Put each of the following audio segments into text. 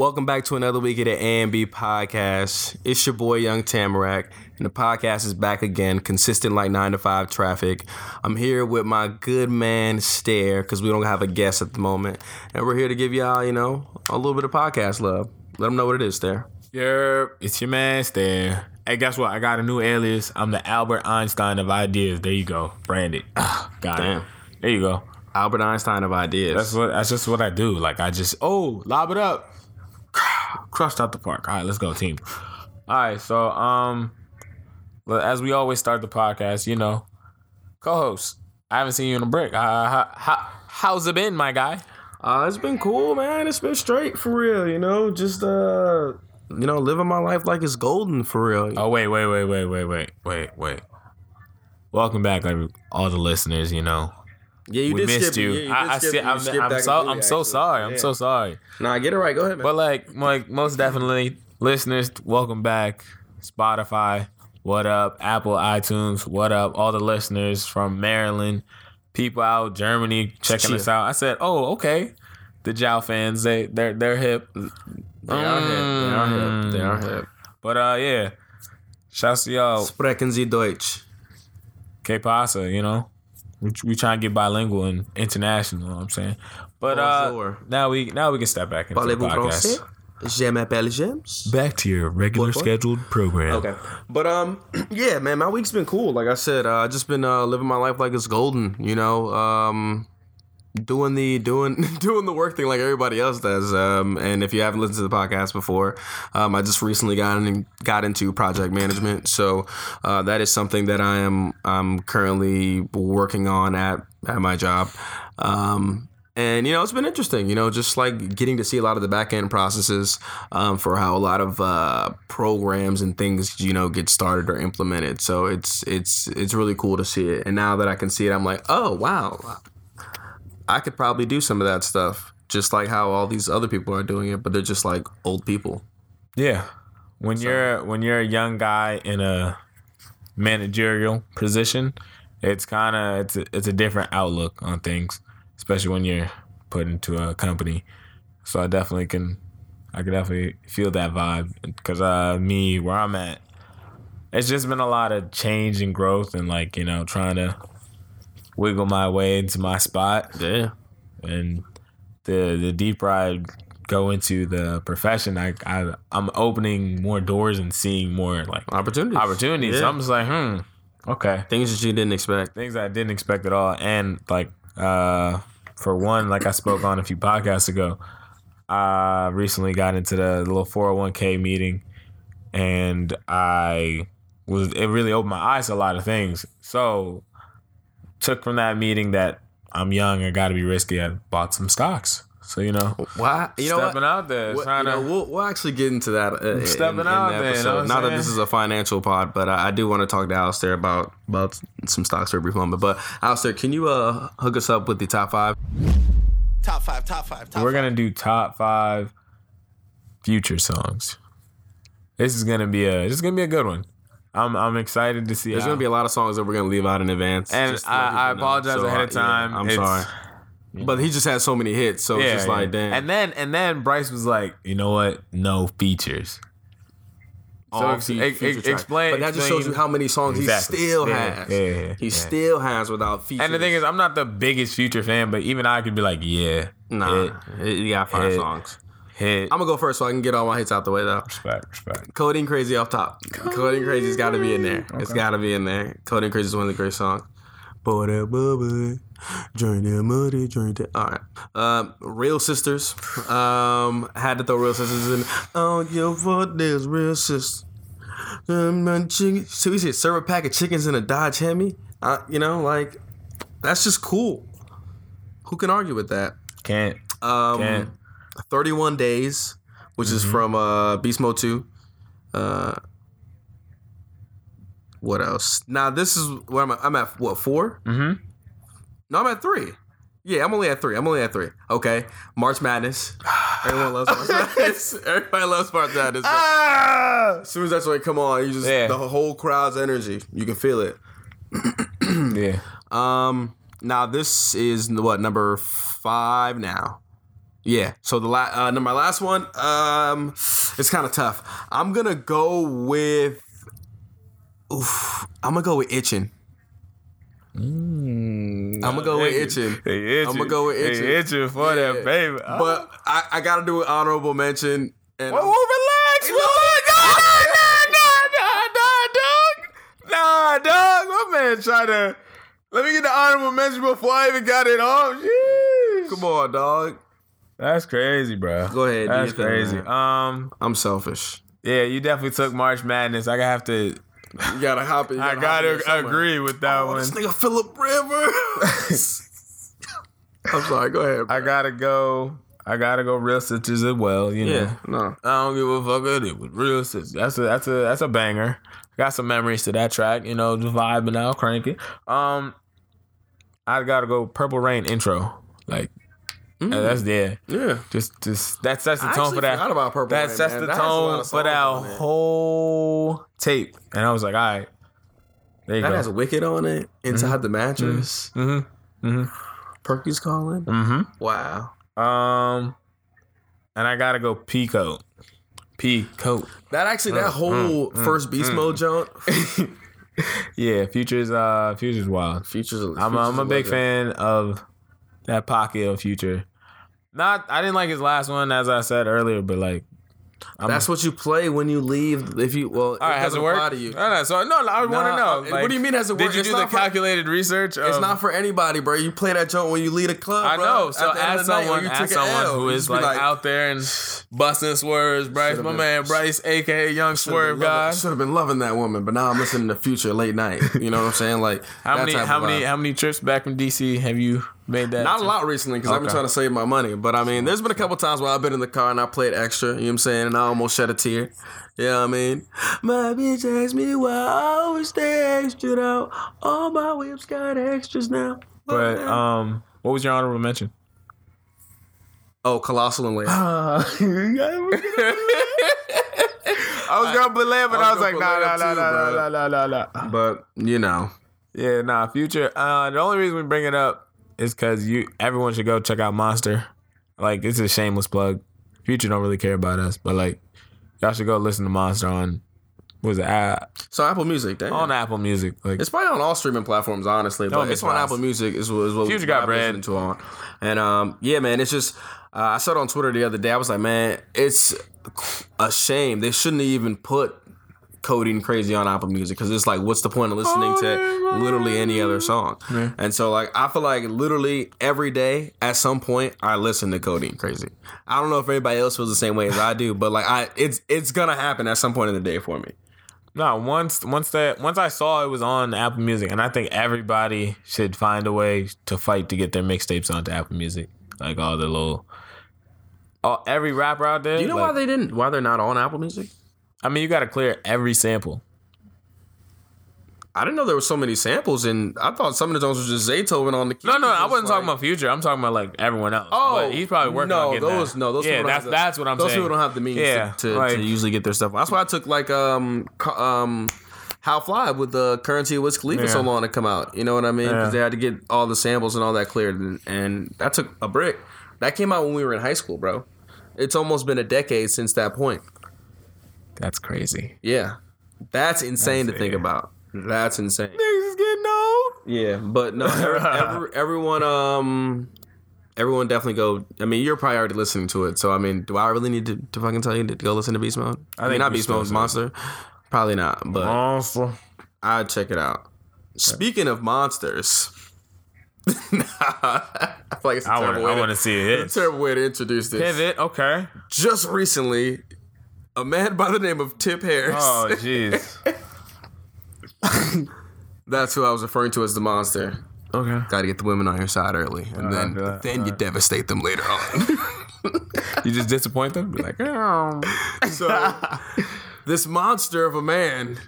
Welcome back to another week of the A&B podcast. It's your boy Young Tamarack, and the podcast is back again, consistent like 9 to 5 traffic. I'm here with my good man Stare, because we don't have a guest at the moment. And we're here to give y'all, you know, a little bit of podcast love. Let them know what it is, Stare. Yerp, it's your man Stare. Hey, guess what? I got a new alias. I'm the Albert Einstein of ideas. There you go. Branded. Ah, got Damn. it. There you go. Albert Einstein of ideas. That's what that's just what I do. Like I just oh, lob it up. Crushed out the park. All right, let's go, team. All right, so um as we always start the podcast, you know, co-host. I haven't seen you in a break. Uh, how, how, how's it been, my guy? Uh, it's been cool, man. It's been straight for real, you know. Just uh, you know, living my life like it's golden for real. Oh wait, wait, wait, wait, wait, wait, wait, wait. Welcome back, like all the listeners. You know, yeah, you we did missed skip, you. Yeah, you I, I see, you I'm, I'm so I'm so sorry. I'm Yeah. so sorry. Nah, get it right. Go ahead, man. But like, like most definitely, listeners, welcome back. Spotify, what up? Apple, iTunes, what up? All the listeners from Maryland, people out Germany checking us out. I said, oh, okay. The Jow fans, they they're they're hip. they are hip. They are hip. They are hip. But uh, yeah. Shouts to y'all. Sprechen Sie Deutsch. Que pasa, you know? We, we trying to get bilingual and international, you know what I'm saying? But uh, now we now we can step back into the Parlez-vous podcast. français? Je m'appelle James. Back to your regular What, what? scheduled program. Okay, but um, yeah, man, my week's been cool. Like I said, uh, I just been uh, living my life like it's golden. You know, um, doing the doing doing the work thing like everybody else does. Um, and if you haven't listened to the podcast before, um, I just recently got in, got into project management. So uh, that is something that I am I'm currently working on at at my job. Um, and you know it's been interesting you know just like getting to see a lot of the back end processes um, for how a lot of uh, programs and things you know get started or implemented so it's it's it's really cool to see it and now that i can see it i'm like oh wow i could probably do some of that stuff just like how all these other people are doing it but they're just like old people Yeah. When you're when you're a young guy in a managerial position, it's kind of it's a, it's a different outlook on things, especially when you're put into a company. So I definitely can I can definitely feel that vibe because uh me where I'm at, it's just been a lot of change and growth and like you know trying to wiggle my way into my spot yeah and the the deeper I go into the profession, I, I I'm opening more doors and seeing more like opportunities opportunities. Yeah. So I'm just like, hmm, okay, things that you didn't expect things I didn't expect at all. And like, uh, for one, like I spoke on a few podcasts ago, I recently got into the little 401k meeting, and I was it really opened my eyes to a lot of things. So took from that meeting that I'm young, I got to be risky. I bought some stocks. So you know, why you know what? stepping out there, What- trying you know, to. we'll, we'll actually get into that. Uh, Stepping in, out the there, you know episode. what Not that this is a financial pod, but I, I do want to talk to Alistair about about some stocks for a brief moment. But Alistair, can you uh hook us up with the top five? Top five, top five, top We're five. gonna do top five future songs. This is gonna be a this is gonna be a good one. I'm I'm excited to see. There's how- gonna be a lot of songs that we're gonna leave out in advance, and just to let I, I apologize So, ahead of time. yeah, I'm It's- sorry, but he just had so many hits, so it's just yeah. like damn. And then and then Bryce was like, you know what? No features. So ex- ex- ex- explain- But that just shows you how many songs Exactly. he still Yeah, has. yeah, yeah, he yeah. still has without features. And the thing is, I'm not the biggest Future fan, but even I could be like, yeah, nah, hit, he got five songs. Hit. I'm gonna go first so I can get all my hits out the way though. respect, respect. Codeine Crazy off top. Codeine Crazy's got to be in there. It's got to be in there. Codeine Crazy is one of the great songs. Boy, that bubble, join that muddy, join that. All right. Um, Real Sisters. Um, had to throw Real Sisters in. Oh, your fault, there's Real Sisters. Um, chicken. So we said serve a pack of chickens in a Dodge Hemi. Uh, you know, like that's just cool. Who can argue with that? Can't. Um, Can't. 31 Days, which is from uh, Beast Mode 2. Uh, what else? Now, this is where I'm at. I'm at, what, 4? Mm-hmm. No, I'm at 3. Yeah, I'm only at 3. I'm only at 3. Okay. March Madness. Everyone loves March Madness. Everybody loves March Madness. Ah! As soon as that's like, come on, you just, Yeah. the whole crowd's energy. You can feel it. Yeah. Um, now this is what number five now. Yeah. So the la- uh, no, my last one, um, it's kind of tough. I'm gonna go with. Oof, I'm gonna go with itching. I'm gonna go with itching. Hey, itching. I'ma go with itching. Hey, itching for Yeah. that baby. Oh. But I, I gotta do an honorable mention. And Whoa, whoa, relax. Whoa, nah, nah, nah, nah, dog. Nah, dog. My man trying to. Let me get the honorable mention before I even got it off. Jeez. come on, dog. That's crazy, bro. Go ahead, That's thing, crazy. Um, I'm selfish. yeah, you definitely took March Madness. I have to. You gotta hop in. you I gotta agree with that Oh, one. this nigga Philip Rivers. I'm sorry. Go ahead. Bro. I gotta go. I gotta go real sisters as well. You know. yeah. No. I don't give a fuck it with real sisters. That's a that's a that's a banger. Got some memories to that track. You know, just vibing out, crank it. Um, I gotta go Purple Reign intro. Like that's yeah. Yeah. Just just that sets the I tone for that. forgot about Purple that Reign, sets man. the That has a lot tone for that songs on it. whole tape. And I was like, all right. There you That go. has Wicked on it. Inside the mattress. mm-hmm. Perky's calling. Mm-hmm. Wow. Um, and I gotta go Pico. P coat. That actually, Mm, that whole first beast mode jump. Yeah, Future's uh Future's wild. Future's I'm a, I'm a big fan of that pocket of Future. Not I didn't like his last one as I said earlier, but like I'm, That's what you play when you leave. If you well, all right. Has it worked? you. No, no. So no, no I want to Nah, know. uh, what do you mean has it worked? Did you do the not for- calculated research? It's not for anybody, bro. You play that joint when you leave a club. I bro. know. So At the as of night, someone, you as someone L, who is be like, out there and busting swerves, Bryce, my been- man, Bryce, aka Young Swerve God. Should have been loving that woman, but now I'm listening to Future late night. You know what I'm saying? Like How many? How many? How many trips back from DC have you made that? Not a lot recently because I've been trying to save my money. But I mean, there's been a couple times where I've been in the car and I played extra. You know what I'm saying? And I almost shed a tear. You know what I mean? My bitch asked me why I always stay extra out. All my whips got extras now. But um, what was your honorable mention? Oh, colossal and layer. I was gonna believe, but I I was like, nah, nah, nah, too, nah, bro. nah, nah, nah, nah. but you know, Yeah, nah. Future. Uh, the only reason we bring it up is because you, everyone should go check out Monster. Like, it's a shameless plug. Future don't really care about us, but like, y'all should go listen to Monster on, was it, uh, so Apple Music, damn. on Apple Music. Like, It's probably on all streaming platforms, honestly. Don't But it's on. Apple Music. Is what, is what Future got I've bread. listened to on. And um, yeah, man, it's just uh, I saw it on Twitter the other day. I was like, man, it's a shame they shouldn't even put Codeine Crazy on Apple Music because it's like, what's the point of listening to literally any other song? And so, like, I feel like literally every day at some point I listen to Codeine Crazy. I don't know if anybody else feels the same way as I do, but like, I it's it's gonna happen at some point in the day for me. No, once, once that, once I saw it was on Apple Music, and I think everybody should find a way to fight to get their mixtapes onto Apple Music. Like all the little, all, every rapper out there. Do you know like, why they didn't? Why they're not on Apple Music? I mean, you got to clear every sample. I didn't know there were so many samples, and I thought some of the songs was just Zaytoven on the keys. No, no, I wasn't talking about Future. I'm talking about like everyone else. Oh, but he's probably working no, on getting those, that. No, those yeah, people don't that's that's what I'm those saying. people don't have the means yeah, to, to, like, to usually get their stuff. That's why I took like um um How Fly with the Curren$y of Wiz Khalifa so long to come out. You know what I mean? Because Yeah. they had to get all the samples and all that cleared, and, and that took a brick. That came out when we were in high school, bro. It's almost been a decade since that point. that's crazy. Yeah, that's insane That's to think about. That's insane. Niggas is getting old. Yeah, but no, every, every, everyone, um, everyone definitely go. I mean, you're probably already listening to it, so I mean, do I really need to, to fucking tell you to go listen to Beast Mode? I, mean, think not Beast Mode. Monster. Probably not, but Monster. I'd check it out. Speaking of monsters, I feel like it's a I want. terrible, I want to see it's it. a terrible way to introduce this. Pivot. Okay. Just recently, a man by the name of Tip Harris. Oh, jeez. That's who I was referring to as the monster. okay. Got to get the women on your side early, and then I feel that. then you devastate them later on. You just disappoint them. Be like, oh. So this monster of a man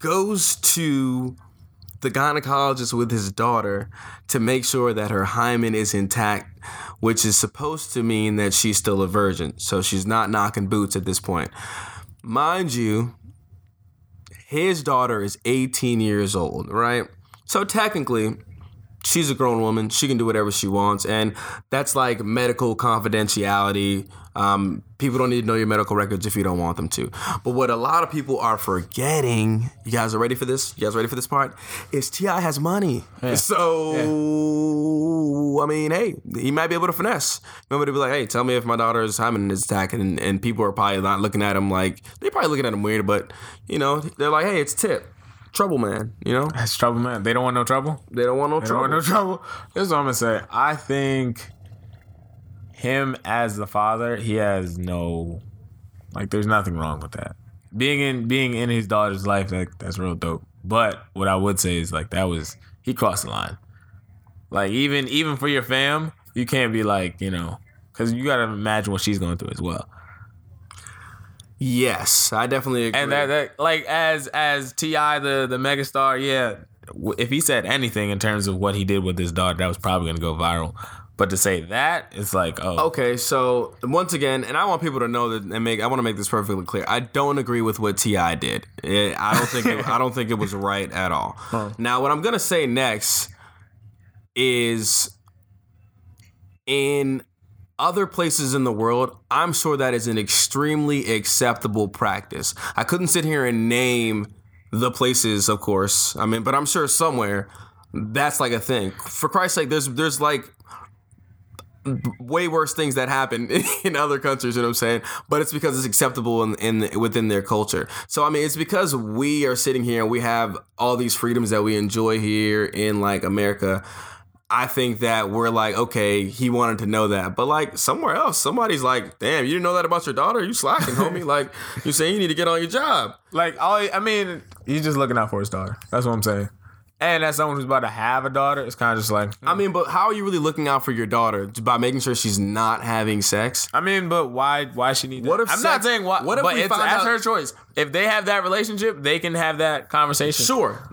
goes to the gynecologist with his daughter to make sure that her hymen is intact, which is supposed to mean that she's still a virgin. So she's not knocking boots at this point. Mind you, his daughter is 18 years old, right? So technically, she's a grown woman. She can do whatever she wants, and that's like medical confidentiality. Um, people don't need to know your medical records if you don't want them to. But what a lot of people are forgetting, you guys are ready for this? You guys ready for this part? Is T.I. has money. So I mean, hey, he might be able to finesse. Nobody be like, hey, tell me if my daughter's having is attacking, and, and people are probably not looking at him like they're probably looking at him weird, but you know, they're like, hey, it's Tip. Trouble man, you know That's trouble, man. They don't want no trouble. they don't want no They don't trouble. want no trouble. This is what I'm gonna say. I think him as the father, he has no like. There's nothing wrong with that. Being in being in his daughter's life, like that's real dope. But what I would say is like that was he crossed the line. Like even even for your fam, you can't be like you know because you gotta imagine what she's going through as well. Yes, I definitely agree. And that, that like as as T.I. the the megastar, yeah. If he said anything in terms of what he did with his daughter, that was probably gonna go viral. But to say that, it's like, oh, Okay, so once again, and I want people to know that and make I want to make this perfectly clear. I don't agree with what T.I. did. It- I don't think it, I don't think it was right at all. Now, what I'm gonna say next is in other places in the world, I'm sure that is an extremely acceptable practice. I couldn't sit here and name the places, of course. I mean, but I'm sure somewhere that's like a thing. For Christ's sake, there's there's like way worse things that happen in other countries, you know what I'm saying? But it's because it's acceptable in, in within their culture. So I mean, it's because we are sitting here and we have all these freedoms that we enjoy here in like America. I think that we're like, okay, he wanted to know that, but like somewhere else, somebody's like, damn, you didn't know that about your daughter? You slacking, homie? Like you saying you need to get on your job. like all I mean, he's just looking out for his daughter. That's what I'm saying. And as someone who's about to have a daughter, it's kind of just like, I mean, but how are you really looking out for your daughter by making sure she's not having sex? I mean, but why? Why she need? That? What if I'm not saying why. what if but we it's that's out- her choice. If they have that relationship, they can have that conversation. Sure,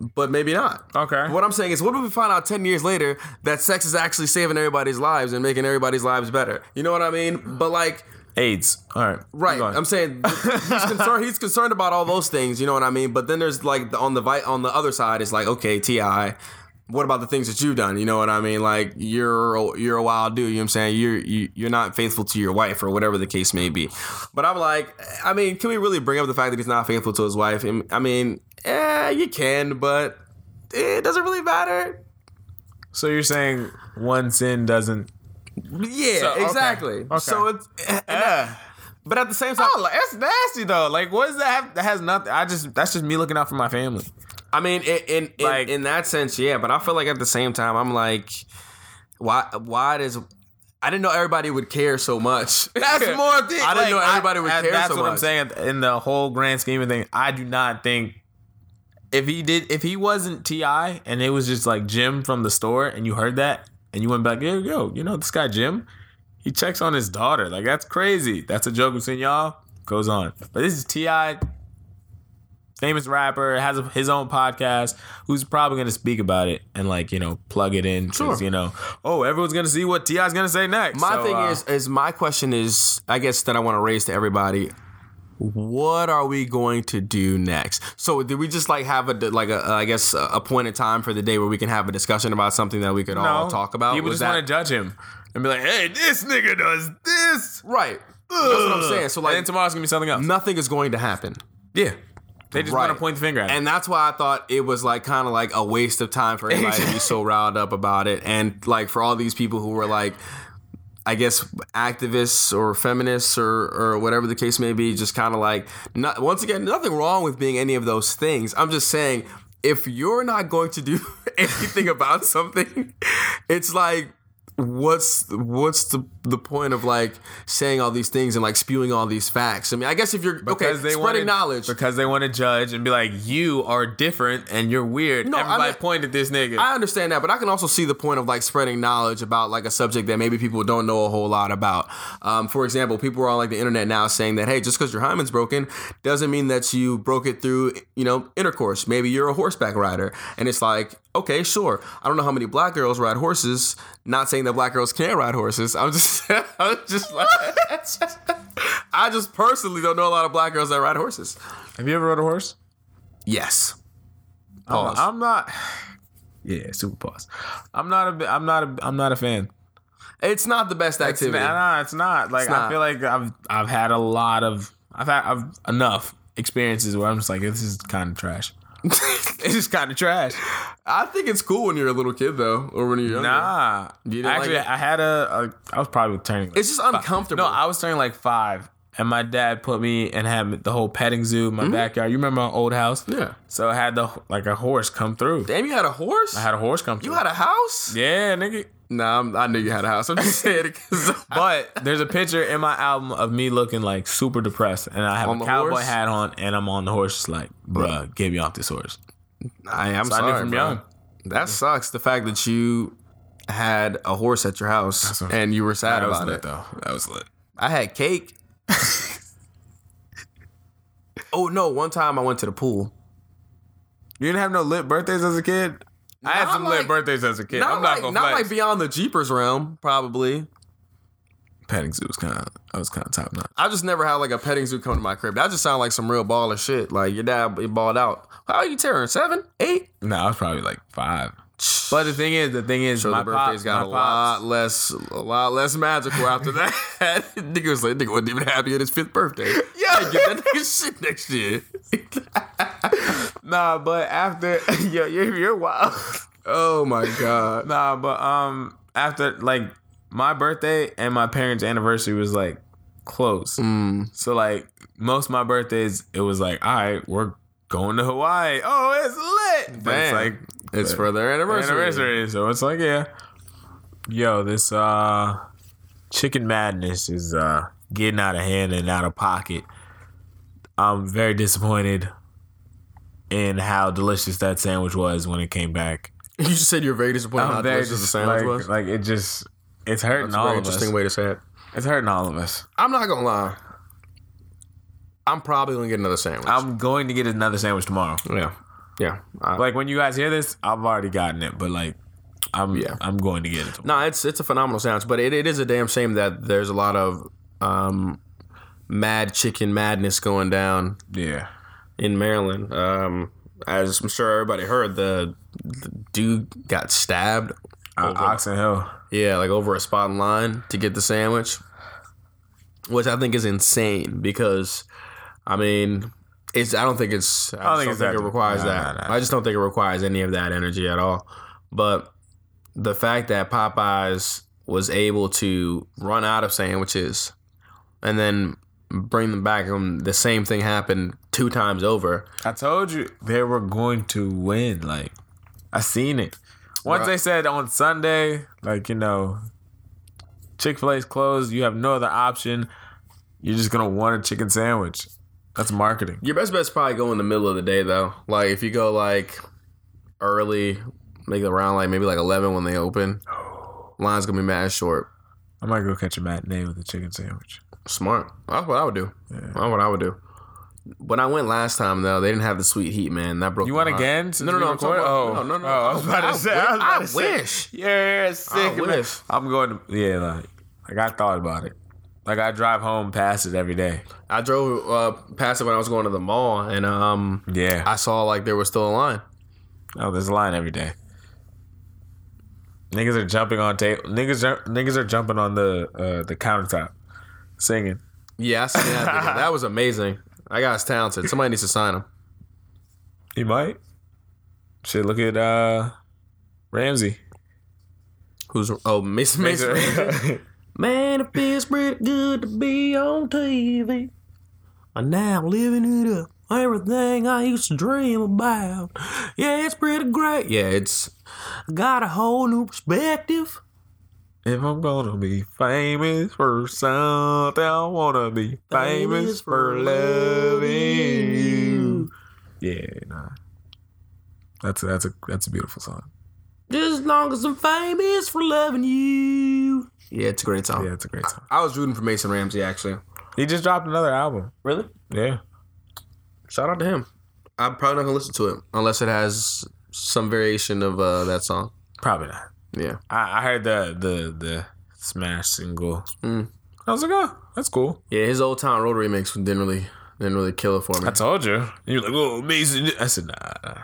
but maybe not. Okay. What I'm saying is, what if we find out 10 years later that sex is actually saving everybody's lives and making everybody's lives better? You know what I mean? But like, AIDS. All right. right? I'm saying he's concerned. He's concerned about all those things. You know what I mean? But then there's like the- on the vi- on the other side, it's like, okay, Ti. What about the things that you've done? You know what I mean? Like you're a- you're a wild dude. You know what I'm saying? You're you, you're not faithful to your wife or whatever the case may be. But I'm like, I mean, can we really bring up the fact that he's not faithful to his wife? And, I mean, eh, you can, but it doesn't really matter. so you're saying one sin doesn't? Yeah, So, okay. exactly. Okay. So it's, and Yeah. but at the same time, Oh, that's nasty though. Like, what does that have? That has nothing. I just that's just me looking out for my family. I mean, in in, in, Like- in that sense, yeah. But I feel like at the same time, I'm like, why? Why does? I didn't know everybody would care so much. That's more thing. I didn't know everybody would I- care That's so what much. I'm saying. In the whole grand scheme of things, I do not think if he did, if he wasn't T.I. and it was just like Jim from the store, and you heard that and you went back, yo, yo, you know this guy Jim, he checks on his daughter. Like that's crazy. That's a joke between y'all. Goes on, but this is Ti. Famous rapper has a, his own podcast. Who's probably gonna speak about it and like you know plug it in? Sure. You know, oh, everyone's gonna see what T.I.'s gonna say next. My So, thing uh, is, is my question is, I guess that I want to raise to everybody. What are we going to do next? So, did we just like have a like a I guess a point in time for the day where we can have a discussion about something that we could all talk about? People Was just that- want to judge him and be like, "Hey, this nigga does this." right. That's what I'm saying. So, like, and tomorrow's gonna be something else. nothing is going to happen. Yeah, they just Right. want to point the finger at him. And that's why I thought it was like kind of like a waste of time for everybody to be so riled up about it. And like for all these people who were like, I guess activists or feminists or, or whatever the case may be, just kind of like, not, once again, nothing wrong with being any of those things. I'm just saying, if you're not going to do anything about something, it's like, what's what's the the point of like saying all these things and like spewing all these facts? I mean, I guess if you're because okay, spreading wanted, knowledge, because they want to judge and be like, "You are different and you're weird." No, I Everybody mean- point at this nigga. I understand that, but I can also see the point of like spreading knowledge about like a subject that maybe people don't know a whole lot about. Um, for example, people are on like the internet now saying that hey, just because your hymen's broken doesn't mean that you broke it through you know intercourse. Maybe you're a horseback rider, and it's like okay, sure. I don't know how many black girls ride horses. Not saying that black girls can't ride horses. I'm just, I'm just like, I just personally don't know a lot of black girls that ride horses. Have you ever rode a horse? Yes. I'm, Pause. I'm not. Yeah, super pause. I'm not a. I'm not a. I'm not a fan. It's not the best It's, activity. nah, it's not. Like I not. feel like I've I've had a lot of. I've had I've enough experiences where I'm just like this is kind of trash. it's just kind of trash. I think it's cool when you're a little kid though, or when you're younger. Nah, You didn't like actually. I had a, a. I was probably turning. It's just uncomfortable. No, I was turning like five, and my dad put me and had the whole petting zoo in my backyard. You remember my old house? Mm-hmm. Yeah. So I had the like a horse come through. Damn, you had a horse. I had a horse come through. you had a house. yeah, nigga. Nah, I'm, I knew you had a house. I'm just saying it. But there's a picture in my album of me looking like super depressed, and I have On a cowboy horse? hat on, and I'm on the horse, just like, bruh, get me off this horse. I am So I knew sorry, from bro. young. That sucks. The fact that you had a horse at your house and you were sad That was about lit, it. though. That was lit. I had cake. oh no! One time I went to the pool. You didn't have no lit birthdays as a kid. I had some like- lit birthdays as a kid. Not I'm not like gonna not flex. like beyond the Jeepers realm, probably. petting zoo was kind of. I was kind of top notch. I just never had like a petting zoo come to my crib. That just sounded like some real baller shit. Like your dad he balled out. How are you tearing? Seven, eight? No, I was probably like five. But the thing is, the thing is, So my the birthdays pops, got a my lot less, a lot less magical after that. nigga was like, nigga wasn't even happy at his fifth birthday. Yeah, get that nigga shit next year. Nah, but after yo, you're, you're wild. oh my god. nah, but um, after like my birthday and my parents' anniversary was like close. Mm. So like most of my birthdays, it was like, all right, we're going to Hawaii. Oh, it's lit. But it's like It's for their anniversary. anniversary. So it's like, yeah. Yo, this uh chicken madness is uh getting out of hand and out of pocket. I'm very disappointed in how delicious that sandwich was when it came back. You just said you're very disappointed how I'm very delicious the sandwich like, was. like it just it's hurting That's a all very of us. interesting way to say it. It's hurting all of us. I'm not gonna lie. I'm probably gonna get another sandwich. I'm going to get another sandwich tomorrow. yeah, yeah. I- Like when you guys hear this, I've already gotten it, but like I'm Yeah. I'm going to get it tomorrow. No, it's it's a phenomenal sandwich, but it, it is a damn shame that there's a lot of um, mad chicken madness going down Yeah. in Maryland. Um, as I'm sure everybody heard, the, the dude got stabbed. Uh, Oxon Hill. yeah, like over a spot in line to get the sandwich, which I think is insane because, I mean, it's I don't think it's I, don't just think don't think it requires nah, that. nah, nah. I just don't think it requires any of that energy at all. But the fact that Popeyes was able to run out of sandwiches and then bring them back and the same thing happened two times over. I told you they were going to win. Like I seen it. Once Right. they said on Sunday, like you know, Chick Fil A's closed. You have no other option. You're just gonna want a chicken sandwich. That's marketing. Your best bet's probably go in the middle of the day though. Like if you go like early, make it around like maybe like eleven when they open. Line's gonna be mad short. I might go catch a matinee with a chicken sandwich. Smart. That's what I would do. Yeah. That's what I would do. When I went last time though, they didn't have the sweet heat, man. That broke. You went again? No, no, no. I'm talking about, oh, no, no, no. Oh, I was about to say. I, was about I to say. wish. Yeah, sick. I wish. I'm going to. Yeah, like, like I thought about it. Like I drive home past it every day. I drove uh, past it when I was going to the mall, and um, Yeah. I saw like there was still a line. Oh, there's a line every day. Niggas are jumping on table. Niggas niggas are jumping on the uh, the countertop, singing. Yeah, I seen that. video. that was amazing. That guy's talented. Somebody needs to sign him. He might. Shit, look at uh Ramsey. Who's oh Mason Mason? Man, it feels pretty good to be on TV. I'm now living it up. Everything I used to dream about. Yeah, it's pretty great. Yeah, it's got a whole new perspective. if I'm gonna be famous for something, I wanna be famous for loving you. Yeah, nah. That's a, that's a that's a beautiful song. Just as long as I'm famous for loving you. Yeah, it's a great song. Yeah, it's a great song. I was rooting for Mason Ramsey actually. He just dropped another album. Really? Yeah. Shout out to him. I'm probably not gonna listen to it unless it has some variation of uh, that song. Probably not. Yeah. I, I heard the the the smash single. Mm. I was like, oh, that's cool. Yeah, his old town road remix didn't really didn't really kill it for me. I told you. You're like, oh, amazing. I said, nah.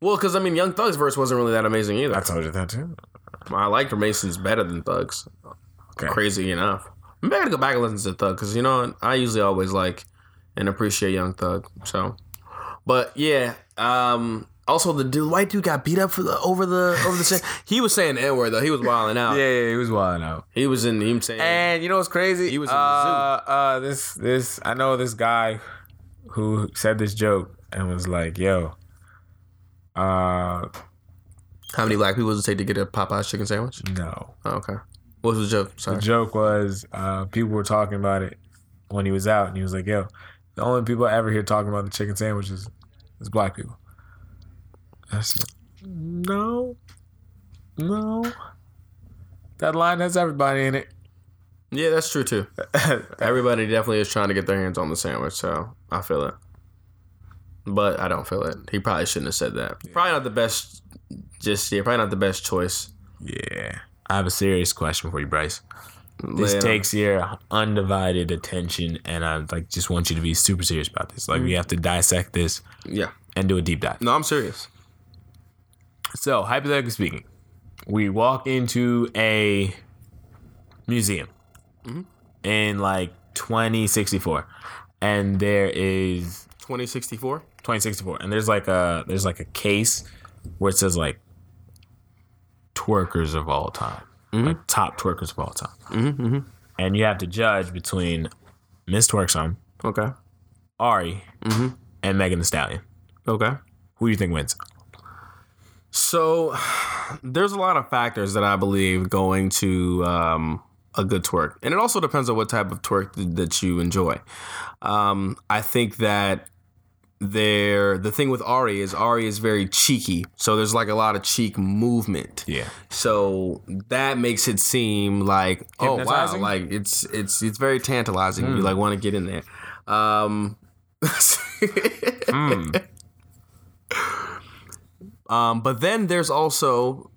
Well, because I mean, Young Thug's verse wasn't really that amazing either. I told you that too. I liked Mason's better than Thug's. Okay. Crazy enough. Maybe I gotta go back and listen to Thug because you know I usually always like and appreciate Young Thug. So, but yeah. Um. Also, the dude, white dude, got beat up for the over the over the. he was saying n word though. He was wilding out. Yeah, yeah, he was wilding out. He was in him saying. And you know what's crazy? He was in uh, the zoo. uh, this this I know this guy who said this joke and was like, "Yo, uh, How many black people does it take to get a Popeye's chicken sandwich? no." Oh, okay. What was the joke? Sorry. The joke was uh, people were talking about it when he was out, and he was like, "Yo, the only people I ever hear talking about the chicken sandwiches is black people." I said, "No, no, that line has everybody in it." Yeah, that's true too. Everybody definitely is trying to get their hands on the sandwich, so I feel it. But I don't feel it. He probably shouldn't have said that. Probably not the best. Just yeah, probably not the best choice. yeah, I have a serious question for you, Bryce. This Yeah. takes your undivided attention, and I like just want you to be super serious about this. Like we mm. have to dissect this Yeah. and do a deep dive. No, I'm serious. So, hypothetically speaking, we walk into a museum mm-hmm. in like 2064, and there is 2064. 2064, and there's like a there's like a case where it says like twerkers of all time, like top twerkers of all time, mm-hmm, and you have to judge between Miss Twerksome, Okay. Ari, and Megan Thee Stallion. Okay. Who do you think wins? So there's a lot of factors that I believe going to um, a good twerk, and it also depends on what type of twerk th- that you enjoy. Um, I think that there the thing with Ari is Ari is very cheeky, so there's like a lot of cheek movement. Yeah, So that makes it seem like oh wow, like it's it's it's very tantalizing. You like want to get in there. Um, um, but then there's also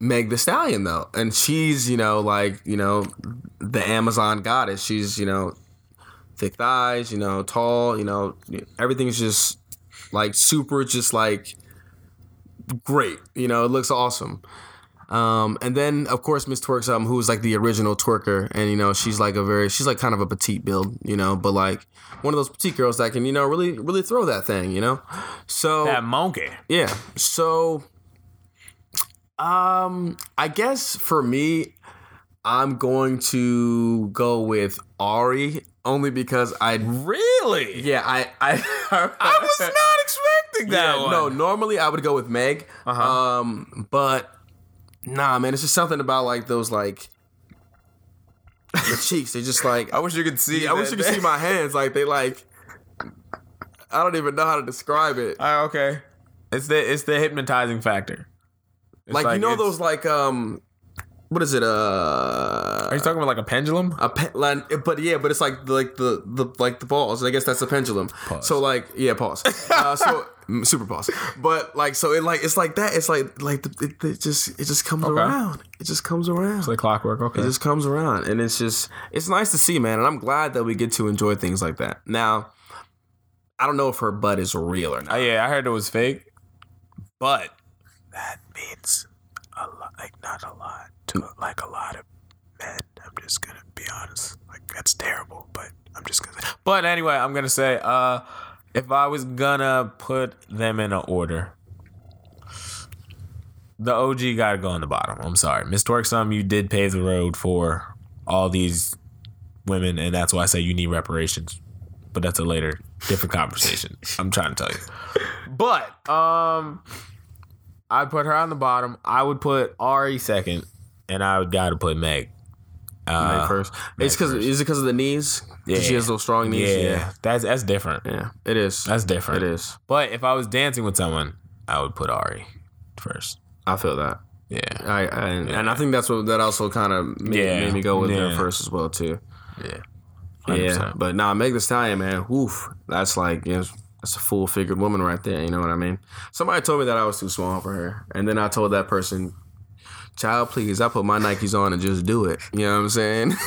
Meg Thee Stallion though, and she's you know like you know the Amazon goddess. She's you know thick thighs, you know tall, you know everything's just like super, just like great. You know it looks awesome. Um, and then of course Miss Twerks um, who was like the original twerker, and you know she's like a very she's like kind of a petite build, you know, but like one of those petite girls that can you know really really throw that thing, you know. So that monkey. yeah. So um I guess for me I'm going to go with Ari only because I Really? yeah, I I I was not expecting that yeah, one. no, normally I would go with Meg. Uh-huh. Um but nah, man, it's just something about like those like the cheeks. They just like I wish you could see. I wish you could see my hands like they like I don't even know how to describe it. Ah, okay. It's the it's the hypnotizing factor. It's like, you know those like um what is it uh Are you talking about like a pendulum? a pe- like, but yeah but it's like like the the like the balls i guess that's the pendulum so like yeah pause uh, so super pause but like so it like it's like that it's like like the, it, it just it just comes around it just comes around It's like clockwork. Okay. it just comes around and it's just it's nice to see man and i'm glad that we get to enjoy things like that now i don't know if her butt is real or not Oh, yeah, I heard it was fake, but that means a lot. Like not a lot to like a lot of men. I'm just gonna be honest. Like that's terrible, but I'm just gonna. But anyway, I'm gonna say, uh, if I was gonna put them in an order, the OG gotta go on the bottom. I'm sorry, Miss Twerksome, you did pave the road for all these women, and that's why I say you need reparations. But that's a later, different conversation. I'm trying to tell you. But um, I'd put her on the bottom. I would put Ari second, and I would gotta put Meg. Uh, Meg first it's because is it because of the knees? Yeah. she has those strong knees Yeah, yeah that's that's different. yeah it is That's different. it is But if I was dancing with someone, I would put Ari first. i feel that Yeah, I, I and I think that's what that also kind of made, Yeah. made me go with her first as well too. yeah, Yeah, 100%. but nah, Meg Thee Stallion, man, woof, that's like you know, that's a full figured woman right there. You know what I mean? Somebody told me that I was too small for her, and then I told that person, "Child, please, I put my Nikes on and just do it." You know what I'm saying?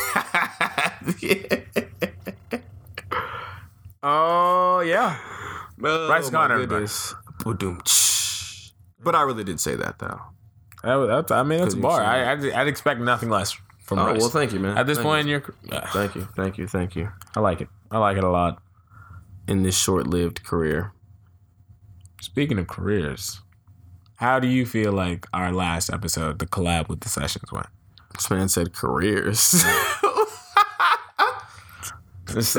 Oh yeah. Oh, Bryce my Conner, goodness. Boom, tsh. But I really did say that though. That that's- I mean, that's a bar. I, I'd, I'd expect nothing less from Oh Russ. well, thank you, man. At this Thank point you. in your, uh, thank you, thank you, thank you. I like it. I like it a lot. In this short-lived career, Speaking of careers, how do you feel like our last episode, the collab with the sessions, went? this man said careers.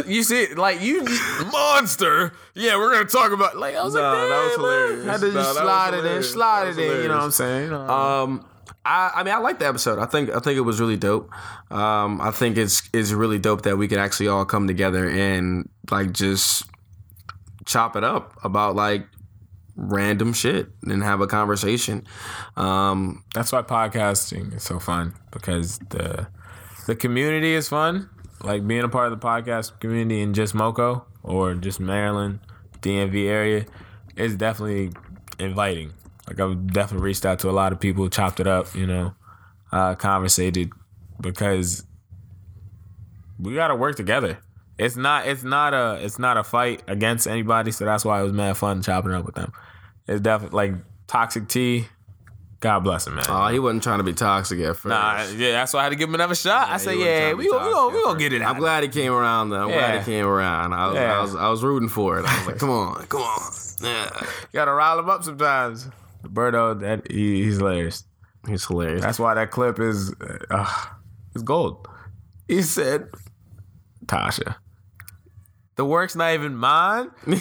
You see, like you monster. Yeah, we're gonna talk about. Like I was Nah, like, that was "Damn, man." hilarious. Had to Nah, just that slide it in, slide it in. You know what I'm saying? Um, I, I mean, I like the episode. I think I think it was really dope. Um, I think it's it's really dope that we can actually all come together and like just chop it up about like random shit and have a conversation. Um, That's why podcasting is so fun because the the community is fun. Like being a part of the podcast community in just Moco or just Maryland, DMV area is definitely inviting. Like I've definitely reached out to a lot of people, chopped it up, you know, uh, conversated because we got to work together. It's not it's not a it's not a fight against anybody, so that's why it was mad fun chopping up with them. It's definitely like Toxic T. God bless him, man. oh, he wasn't trying to be toxic at first. Nah, yeah, that's why I had to give him another shot. I said, yeah, we gonna, we gonna, we gonna get it out. I'm glad he came around though. I'm glad Yeah. he came around. I was, Yeah. I was I was rooting for it. I was like, come on, come on. Yeah, You gotta rile him up sometimes. Birdo, that he, he's hilarious. he's hilarious. That's why that clip is, uh, it's gold. He said, Tasha, the work's not even mine.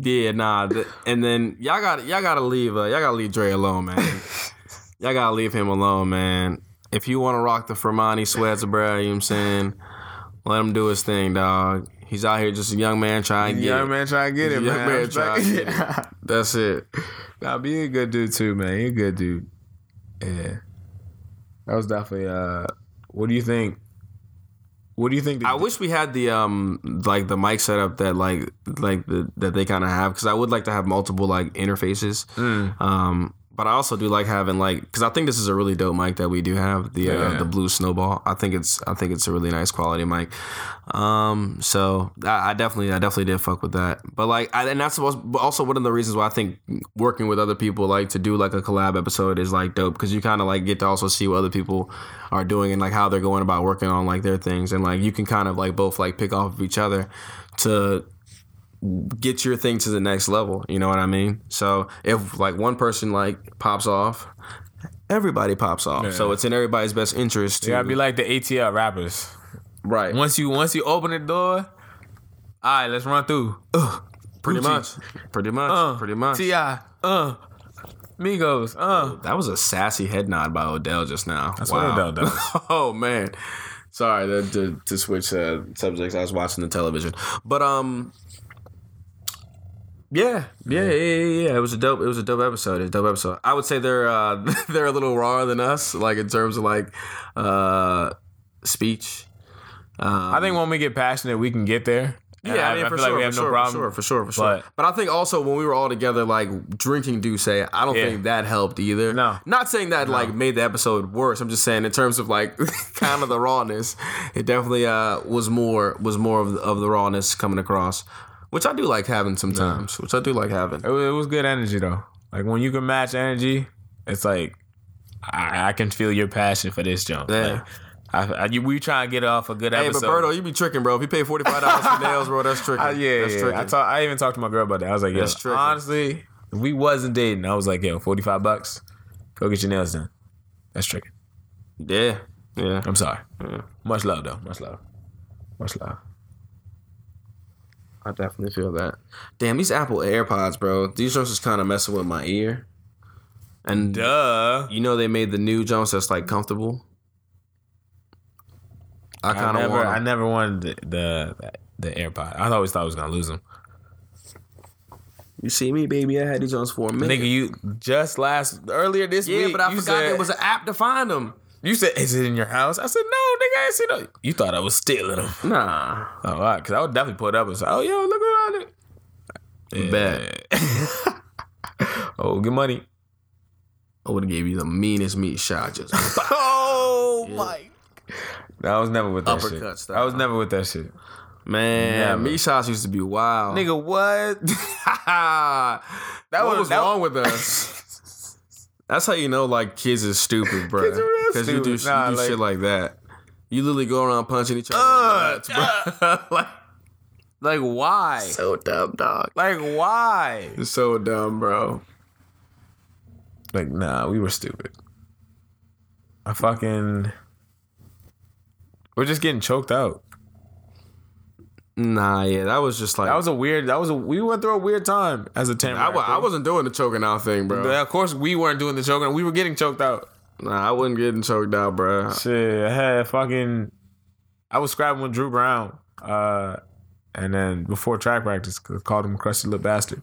Yeah, nah, th- and then y'all got y'all gotta leave uh, y'all gotta leave Dre alone, man. y'all gotta leave him alone, man. If you want to rock the Fermani sweats, bro, you know what I'm saying? Let him do his thing, dog. He's out here just a young man trying to get Young it. man trying to get it, Young man. man trying to get it. That's it. Nah, he a good dude too, man. He a good dude. Yeah. That was definitely uh what do you think? What do you think? I wish we had the um like the mic setup that like like the that they kind of have because I would like to have multiple like interfaces. Mm. Um, but I also do like having like because I think this is a really dope mic that we do have the uh, Yeah. the blue snowball. I think it's I think it's a really nice quality mic. Um, so I, I definitely I definitely did fuck with that. But like I, and that's supposed but also one of the reasons why I think working with other people like to do like a collab episode is like dope because you kind of like get to also see what other people are doing and like how they're going about working on like their things and like you can kind of like both like pick off of each other to get your thing to the next level. You know what I mean? So if like one person like pops off, everybody pops off. So it's in everybody's best interest to You gotta be like the ATL rappers. right. Once you once you open the door, all right, let's run through. Uh, pretty Gucci. much, pretty much, uh, pretty much. T.I., uh, Migos, uh. That was a sassy head nod by Odell just now. That's what Odell does. oh man, sorry to, to, to switch uh, subjects. I was watching the television, but um, yeah, yeah, yeah, yeah, yeah. It was a dope. It was a dope episode. A dope episode. I would say they're uh, they're a little rawer than us, like in terms of like uh, speech. Um, I think when we get passionate, we can get there. And yeah, I mean, for feel sure, like we have for no sure, problem. for sure, for sure, for sure. But- But, I think also when we were all together, like drinking Douce, I don't Yeah. think that helped either. No. not saying that like made the episode worse. I'm just saying in terms of like kind of the rawness, it definitely uh, was more was more of the, of the rawness coming across, which I do like having sometimes. Which I do like having. It was, it was good energy though. Like when you can match energy, it's like I, I can feel your passion for this jump. Yeah. Like, I, I, you, we try to get off a good Hey, episode. but Berto, you be tricking, bro. If you pay forty five dollars for nails, bro, that's tricking. Uh, yeah, that's yeah. tricking. I, talk, I even talked to my girl about that. I was like, yo, That's tricking. honestly, if we wasn't dating, I was like, yo, forty five bucks, go get your nails done. That's tricking. yeah, yeah. I'm sorry. Much love though. Much love. Much love. I definitely feel that. Damn, these Apple AirPods, bro. These jumps is kind of messing with my ear. And Duh. you know they made the new Jones that's like comfortable. I kind of want. I never wanted the, the the AirPod. I always thought I was gonna lose them. You see me, baby? I had these Jones for a minute. Nigga, you just last earlier this yeah, week. but I forgot said, there was an app to find them. You said, "Is it in your house?" I said, "No, nigga, I ain't seen no." You thought I was stealing them. Nah, Oh, all right, because I would definitely put up and say, "Oh, yo, look around it." bet. Oh, good money. I would have gave you the meanest meat shot. Just Oh my! I was never with that Uppercut shit. I was never with that shit. Man, Never. meat shots used to be wild. Nigga, what? that what was- was that- wrong with us? That's how you know like kids is stupid, bro. Kids are real Because you do. Nah, you do like- shit like that. You literally go around punching each other. Uh, in the nuts, bro. like like why? so dumb, dog. Like why? So dumb, bro. Like nah, we were stupid. I fucking. We're just getting choked out. Nah, yeah, that was just like That was a weird. That was a. We went through a weird time as a team. I, I wasn't doing the choking out thing, bro. Of course, we weren't doing the choking. We were getting choked out. Nah, I wasn't getting choked out, bro. Shit, I had fucking. I was scrapping with Drew Brown, uh, and then before track practice, called him a crusty little bastard.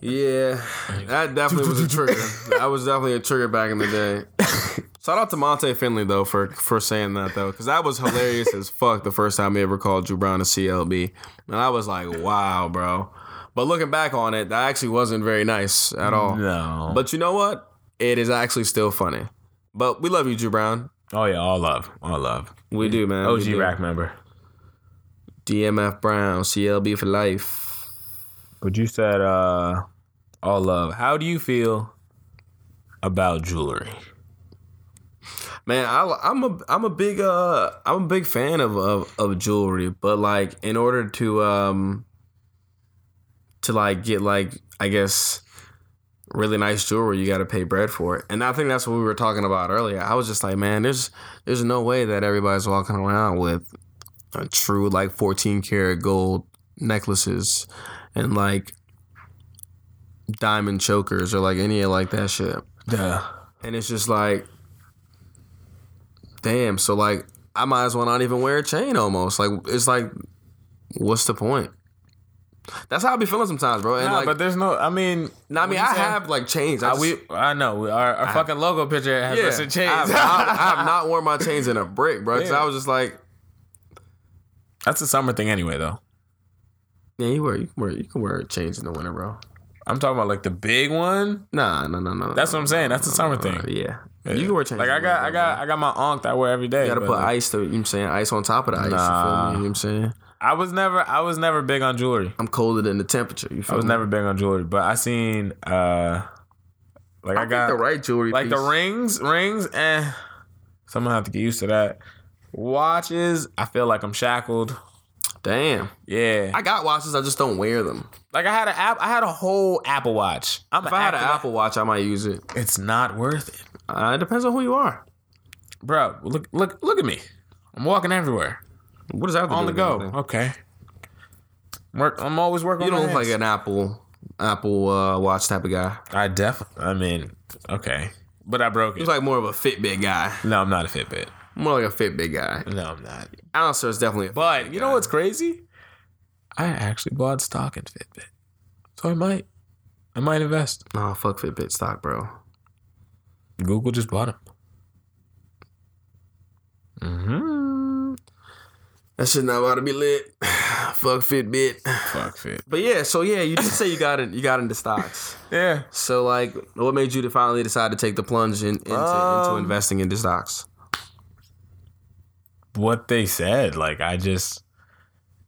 Yeah, that definitely was a trigger. that was definitely a trigger back in the day. Shout out to Monte Finley though for for saying that though, because that was hilarious as fuck the first time he ever called Drew Brown a CLB, and I was like, wow, bro. But looking back on it, that actually wasn't very nice at all. No, But you know what? It is actually still funny. But we love you, Drew Brown. oh yeah, all love, all love. We do, man. OG do. rack member. DMF Brown, CLB for life. But you said uh, all love. How do you feel about jewelry? Man, I, I'm a I'm a big uh I'm a big fan of, of of jewelry, but like in order to um to like get like I guess really nice jewelry, you got to pay bread for it. And I think that's what we were talking about earlier. I was just like, man, there's there's no way that everybody's walking around with a true like 14 karat gold necklaces and like diamond chokers or like any of like that shit. Yeah. And it's just like, damn. So like, I might as well not even wear a chain. Almost like it's like, what's the point? That's how I be feeling sometimes, bro. And Nah, like, but there's no. I mean, no, I mean, I saying? have like chains. I, I, just, we. I know. We, our our fucking logo picture has yeah, in chains. I have, not, I have not worn my chains in a brick, bro. Because Yeah. I was just like, That's a summer thing anyway, though. yeah, you wear you can wear you can wear chains in the winter, bro. I'm talking about like the big one. Nah, no, no, no. That's what I'm saying. That's a summer thing. Uh, yeah. you can wear chains. Like I got, I got, I got my ankh that I wear every day. You gotta but, put ice to, you know what I'm saying? Ice on top of the ice. You, feel Nah. me? you know what I'm saying? I was never, I was never big on jewelry. I'm colder than the temperature. You feel me? I was me? never big on jewelry, but I seen, uh like I, I got got the right jewelry. like the piece. rings, rings, eh. So I'm gonna have to get used to that. Watches, I feel like I'm shackled. Damn. Yeah, I got watches. I just don't wear them. like I had an app. I had a whole Apple Watch. I'm If I had an Apple Watch, I might use it. It's not worth it, Uh, it depends on who you are. bro. Look, look, look at me. I'm walking everywhere What is that on the go. Okay. Work. I'm always working. You on don't look like an Apple Apple uh, Watch type of guy. I definitely. I mean, okay, but I broke it. He's like more of a Fitbit guy. no, I'm not a Fitbit. More like a Fitbit guy. No, I'm not. Alistair is definitely a But Fitbit you know guy. what's crazy? I actually bought stock in Fitbit, so I might, I might invest. Oh, fuck Fitbit stock, bro. Google just bought them. Mm-hmm. That shit not about to be lit. fuck Fitbit. Fuck Fit. But yeah, so yeah, you did say you got it. You got into stocks. Yeah. So like, what made you to finally decide to take the plunge in, into, into Um, investing into stocks? What they said, like I just,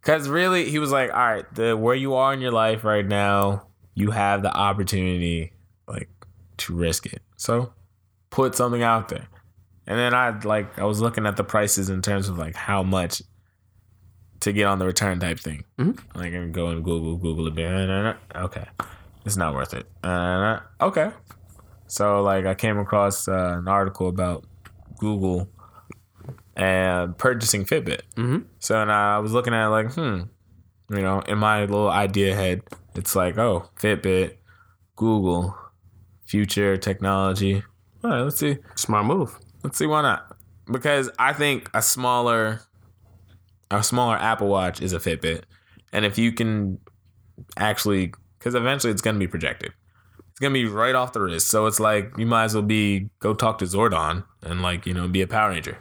cause really, he was like, all right, the where you are in your life right now, you have the opportunity, like, to risk it. So, put something out there. And then I like I was looking at the prices in terms of like how much to get on the return type thing. Mhm. Like I can go and Google Google a bit. Okay, it's not worth it. Uh, okay, so like I came across uh, an article about Google and purchasing Fitbit. Mhm. So and I was looking at it like, hmm, you know, in my little idea head, it's like, oh, Fitbit, Google, future technology. All right, let's see. Smart move. Let's see why not. Because I think a smaller a smaller Apple Watch is a Fitbit. And if you can actually cuz eventually it's going to be projected. It's going to be right off the wrist. So it's like you might as well be go talk to Zordon and like, you know, be a Power Ranger.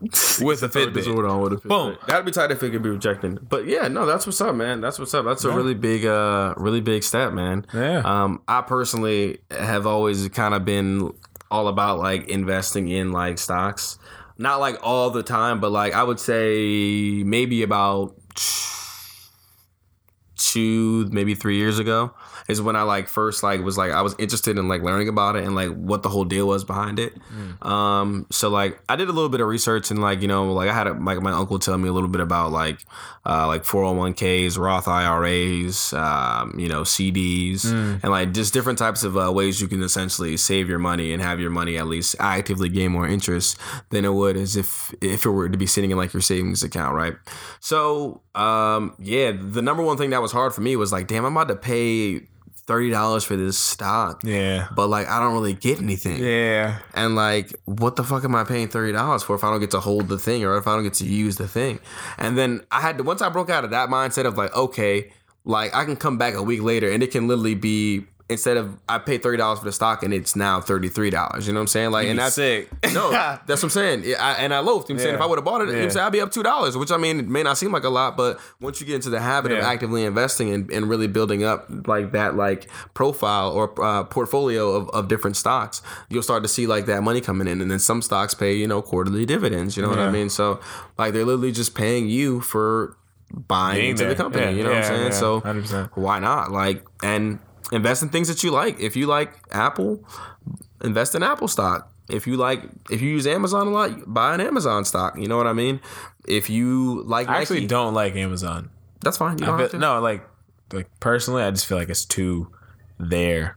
With a Fitbit. on with a Fitbit. Boom. That'd be tight if it could be rejected. But yeah, no, that's what's up, man. That's what's up. That's a really big, uh, really big step, man. Yeah. Um, I personally have always kind of been all about like investing in like stocks. not like all the time, but like I would say maybe about two, maybe three years ago is when I like first like was like I was interested in like learning about it and like what the whole deal was behind it. Um, so like I did a little bit of research and like you know like I had a, like my uncle tell me a little bit about like uh, like 401ks, Roth IRAs, um, you know CDs, and like just different types of uh, ways you can essentially save your money and have your money at least actively gain more interest than it would as if if it were to be sitting in like your savings account, right? So um, yeah, the number one thing that was hard for me was like, damn, I'm about to pay thirty dollars for this stock, Yeah. but like I don't really get anything. Yeah. And like, what the fuck am I paying thirty dollars for if I don't get to hold the thing or if I don't get to use the thing? And then I had to once I broke out of that mindset of like, okay, like I can come back a week later and it can literally be instead of I paid thirty dollars for the stock and it's now thirty three dollars. You know what I'm saying? Like, and that's sick. no, that's what I'm saying. Yeah, I, and I loafed. You know what I'm saying if I would have bought it, you know saying? I'd be up two dollars, which I mean it may not seem like a lot, but once you get into the habit of actively investing and, and really building up like that like profile or uh, portfolio of, of different stocks, you'll start to see like that money coming in, and then some stocks pay you know quarterly dividends. You know what I mean? So like they're literally just paying you for buying into there. the company. Yeah, you know what I'm saying? yeah, so 100%. why not? Like and invest in things that you like. If you like Apple, invest in Apple stock. If you like, if you use Amazon a lot, buy an Amazon stock. You know what I mean? If you like, I Nike, actually don't like Amazon. That's fine. Feel- have to. no, like like personally, I just feel like it's too there.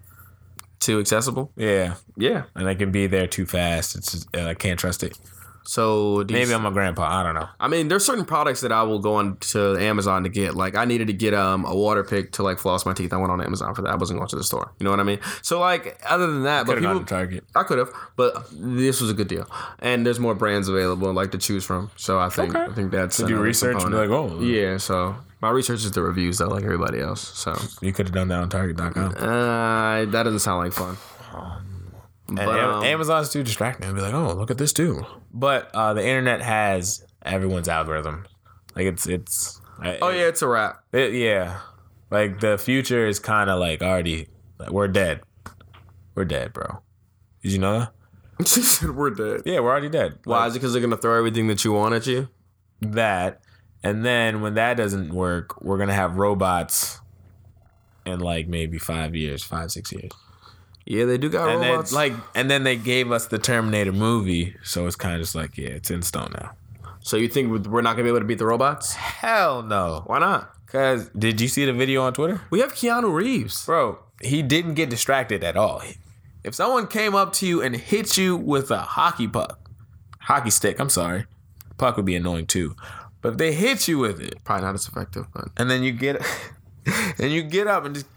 Too accessible. Yeah, Yeah. and I can be there too fast. It's just, I can't trust it. So you- Maybe I'm a grandpa. I don't know. I mean, there's certain products that I will go on to Amazon to get. Like, I needed to get um a water pick to like floss my teeth. I went on Amazon for that. I wasn't going to the store. You know what I mean? So like, other than that, but people, Target. I could have, but this was a good deal, and there's more brands available like to choose from. So I think Okay. I think that's To do research and be like, oh, yeah. So my research is the reviews though, like everybody else. So You could have done that on Target.com. uh, that doesn't sound like fun. And But, um, Amazon's too distracting. I'd be like, oh, look at this too. But uh, the internet has everyone's algorithm. Like it's it's. Oh yeah, it's a wrap. It, yeah. Like the future is kind of like already. Like we're dead. We're dead, bro. Did you know that? she said we're dead. Yeah, we're already dead. Why is it? Because they're gonna throw everything that you want at you? that and then when that doesn't work we're gonna have robots in like maybe five years five six years Yeah, they do got and robots. then like and then they gave us the terminator movie so it's kind of just like yeah it's in stone now so you think we're not gonna be able to beat the robots? hell no Why not? because did you see the video on twitter We have Keanu Reeves. bro he didn't get distracted at all if someone came up to you and hit you with a hockey puck hockey stick i'm sorry puck would be annoying too but if they hit you with it Probably not as effective, but and then you get and you get up and just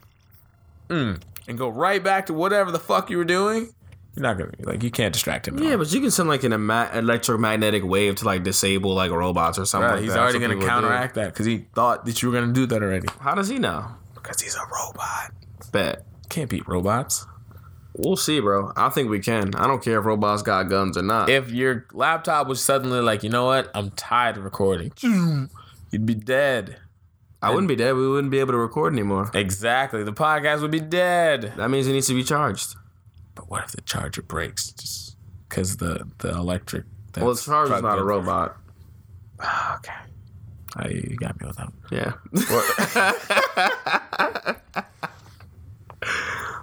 mm, and go right back to whatever the fuck you were doing. You're not gonna like you can't distract him. yeah, but you can send like an ema- electromagnetic wave to like disable like robots or something. Right, like he's that. already gonna counteract that because he thought that you were gonna do that already. How does he know? Because he's a robot. Bet. Can't beat robots. We'll see, bro. I think we can. I don't care if robots got guns or not. If your laptop was suddenly like, you know what, I'm tired of recording, you'd be dead. I wouldn't be dead. We wouldn't be able to record anymore. Exactly. The podcast would be dead. That means it needs to be charged. But what if the charger breaks just because the the electric? Well, the charger's not a robot. Okay. Oh, you got me with that. Yeah.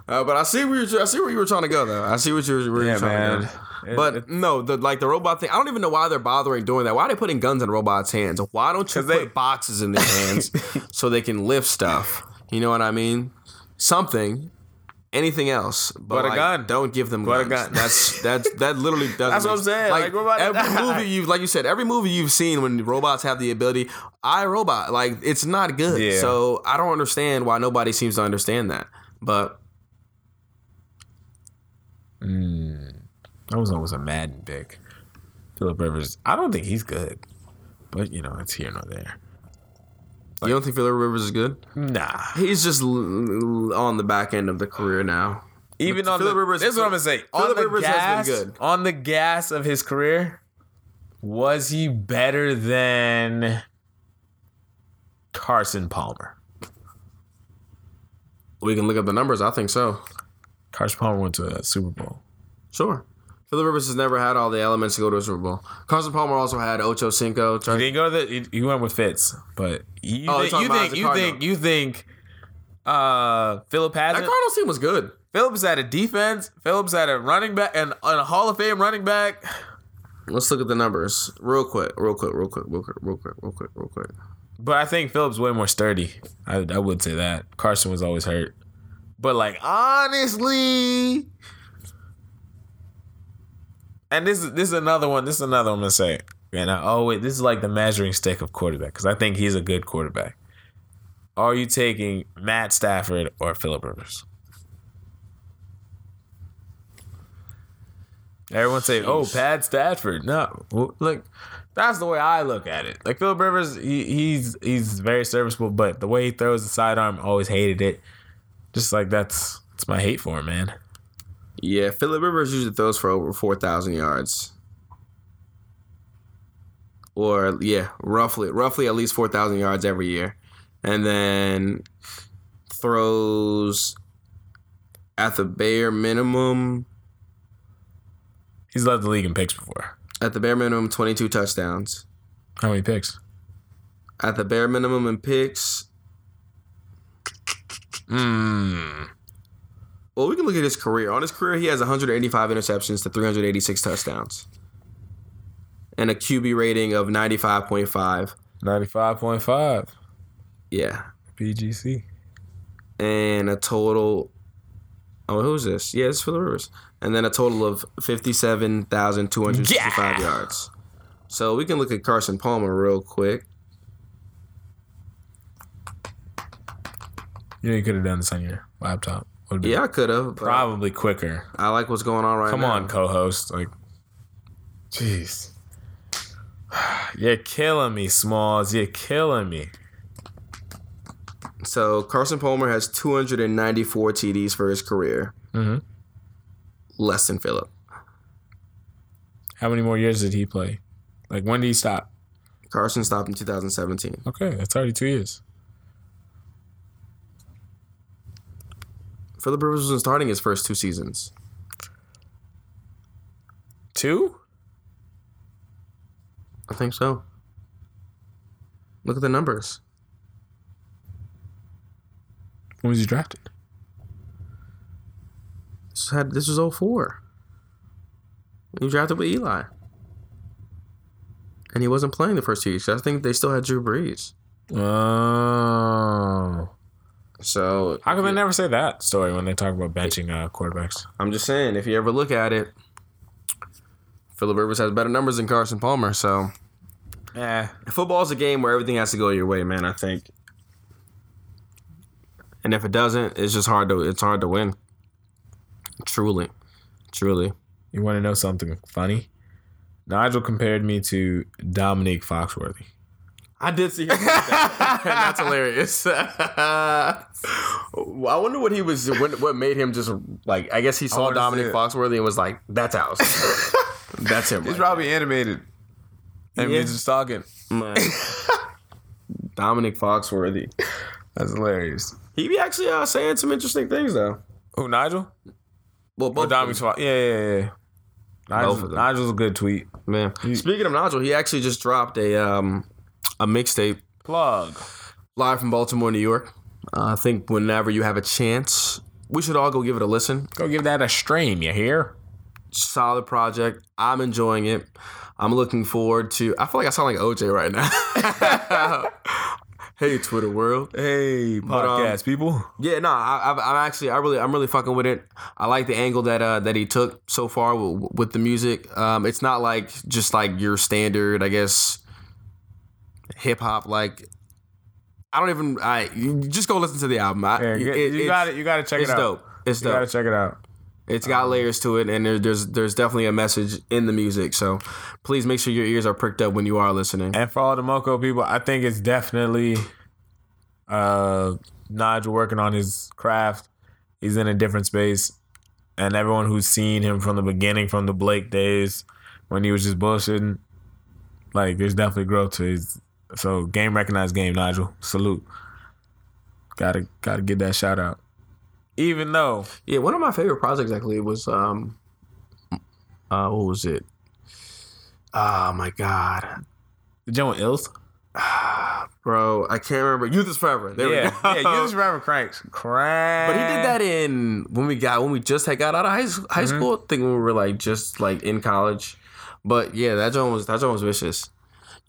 Uh, but I see where you're, I see where you were trying to go, though. I see what you're, where Yeah, you're trying man. to go. It- But no, the like the robot thing. I don't even know why they're bothering doing that. Why are they putting guns in robots' hands? Why don't you put they- boxes in their hands so they can lift stuff? You know what I mean? Something, anything else, but, But a gun. Don't give them But a guns. gun. That's that's that literally doesn't. That's what I'm saying. Like, Like, we're about to every die. movie you like you said, every movie you've seen when robots have the ability, I robot, like it's not good. Yeah. So I don't understand why nobody seems to understand that. But hmm. I was always a Madden pick. Philip Rivers. I don't think he's good, but you know it's here nor there. you don't think Philip Rivers is good? Nah. He's just l- l- on the back end of the career now. Even But on Philip the, Rivers- this is what I'm gonna say. On the Rivers has gas, been good. on the gas of his career, was he better than Carson Palmer? We can look up the numbers. I think so. Carson Palmer went to a Super Bowl. Sure. Philip Rivers has never had all the elements to go to a Super Bowl. Carson Palmer also had Ocho Cinco. He didn't go to the. You went with Fitz, but you, Oh, think, you think you think you think uh Philip That hasn't. Cardinals team was good. Phillips had a defense. Phillips had a running back and, and a Hall of Fame running back. Let's look at the numbers real quick, real quick, real quick, real quick, real quick, real quick, real quick. But I think Phillips way more sturdy. I, I would say that Carson was always hurt. But like honestly, and this is this is another one. This is another one I'm gonna say. And I, oh, always this is like the measuring stick of quarterback because I think he's a good quarterback. Are you taking Matt Stafford or Philip Rivers? Everyone say, "Oh, Pat Stafford." No, look, that's the way I look at it. Like Philip Rivers, he, he's he's very serviceable, but the way he throws the sidearm, always hated it. Just like that's that's my hate for him, man. Yeah, Philip Rivers usually throws for over four thousand yards, or yeah, roughly, roughly at least four thousand yards every year, and then throws at the bare minimum. He's led the league in picks before. At the bare minimum, twenty-two touchdowns. How many picks? At the bare minimum in picks, Hmm. Well, we can look at his career. On his career, he has 185 interceptions to 386 touchdowns, and a QB rating of 95.5. Ninety-five point five. Yeah, PGC. and a total. Oh, who's this? Yeah, it's for the Rivers. And then a total of fifty-seven thousand two hundred sixty-five Yeah. yards. So we can look at Carson Palmer real quick. You know you could have done this on your laptop. Would've Yeah, I could have. Probably quicker. I like what's going on right Come now. Come on, co-host. Like, jeez, you're killing me, Smalls. You're killing me. So Carson Palmer has 294 TDs for his career, Mm-hmm. less than Philip. How many more years did he play? Like, when did he stop? Carson stopped in 2017. Okay, that's already two years. Philip Rivers wasn't starting his first two seasons. Two? I think so. Look at the numbers. When was he drafted? This had this was 04. He was drafted with Eli. And he wasn't playing the first two years. I think they still had Drew Brees. Oh. So How come they never say that story when they talk about benching uh, quarterbacks? I'm just saying, if you ever look at it, Philip Rivers has better numbers than Carson Palmer. So Eh. football's a game where everything has to go your way, man. I think. And if it doesn't, it's just hard to it's hard to win. Truly, truly. You want to know something funny? Nigel compared me to Dominique Foxworthy. I did see him. That's hilarious. I wonder what he was. What, what made him just like? I guess he saw Dominic it. Foxworthy and was like, "That's ours. That's him." He's right probably animated. And he's just talking. Dominic Foxworthy. That's hilarious. He be actually uh, saying some interesting things though. Who, Nigel? Well, both them, Fox? Yeah, yeah, yeah. Nigel's, Both of them. Nigel's a good tweet. man. Speaking of Nigel, he actually just dropped a um a mixtape Plug. live from Baltimore, New York. Uh, I think whenever you have a chance, we should all go give it a listen. Go give that a stream, you hear? solid project. I'm enjoying it. I'm looking forward to. I feel like I sound like OJ right now. hey, Twitter world. Hey, podcast um, people. Yeah, no, I, I, I'm actually, I really, I'm really fucking with it. I like the angle that uh, that he took so far with, with the music. Um, it's not like just like your standard, I guess, hip hop. Like, I don't even. I you just go listen to the album. I, Yeah, you, it- you got it. You got to check it It's out. dope. It's dope. You got to check it out. It's got layers to it, and there's there's definitely a message in the music. So please make sure your ears are pricked up when you are listening. And for all the Moco people, I think it's definitely uh, Nigel working on his craft. He's in a different space. And everyone who's seen him from the beginning, from the Blake days, when he was just bullshitting, like there's definitely growth to his. So game recognized game, Nigel. Salute. Gotta gotta get that shout out. Even though Yeah, one of my favorite projects actually was um uh, what was it? Oh my god, The joint with Ills. bro, I can't remember. Youth is forever. There Yeah, we go. yeah. You just remember cranks, crank. But he did that in when we got when we just had got out of high, high Mm-hmm. school. I think when we were like just like in college. But yeah, that joint was that joint was vicious.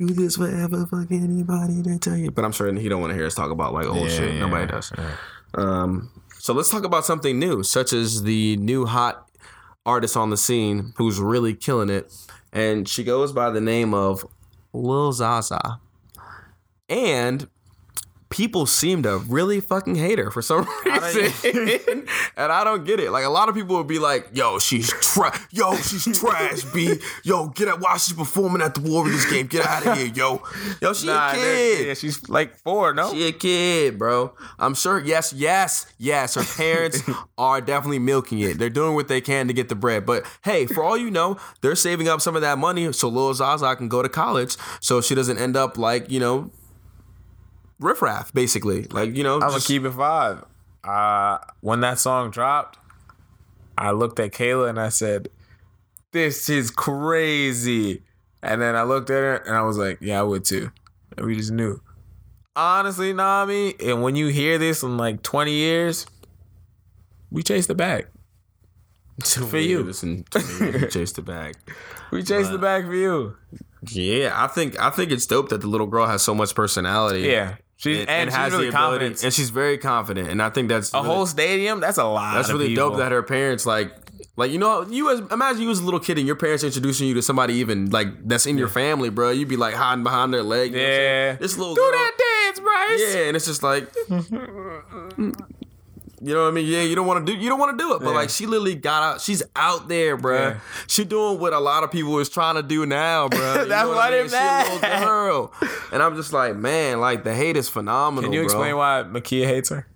You this forever, fuck anybody to tell you. But I'm sure he don't want to hear us talk about like old Yeah, shit. yeah, Nobody does. Um, so let's talk about something new, such as the new hot artist on the scene who's really killing it, and she goes by the name of Lil Zaza, and people seem to really fucking hate her for some reason, and I don't get it. Like a lot of people would be like, "Yo, she's trash. Yo, she's trash. B. Yo, get out. While she's performing at the Warriors game, get out of here. Yo, yo, she Nah, a kid. Yeah, she's like four. No, She a kid, bro. I'm sure. Yes, yes, yes. Her parents are definitely milking it. They're doing what they can to get the bread. But hey, for all you know, they're saving up some of that money so Lil Zaza can go to college, so she doesn't end up like you know, riffraff, basically. Like you know, I'm gonna keep it five. Uh, when that song dropped, I looked at Kayla and I said, "This is crazy." And then I looked at her and I was like, "Yeah, I would too." And we just knew. Honestly, Nami, and when you hear this in like 20 years, we chased the bag. for you. Listen, to me, chase the bag. We chased the bag for you. Yeah, I think I think it's dope that the little girl has so much personality. Yeah, she's and, and, she's has really the ability, confident. and she's very confident, and I think that's A really- whole stadium. That's a lot. That's of really people. dope that her parents like like you know you as imagine you as a little kid and your parents introducing you to somebody even like that's in your family, bro. You'd be like hiding behind their leg. you know what I'm? Yeah. this little Do girl, that dance, Bryce. yeah, and it's just like. You know what I mean? Yeah, you don't want to do you don't want to do it, but Yeah. like she literally got out. She's out there, bro. Yeah. She doing what a lot of people is trying to do now, bro. That's why they're She a little girl, and I'm just like, man, like the hate is phenomenal. Can you bro. explain why Makia hates her?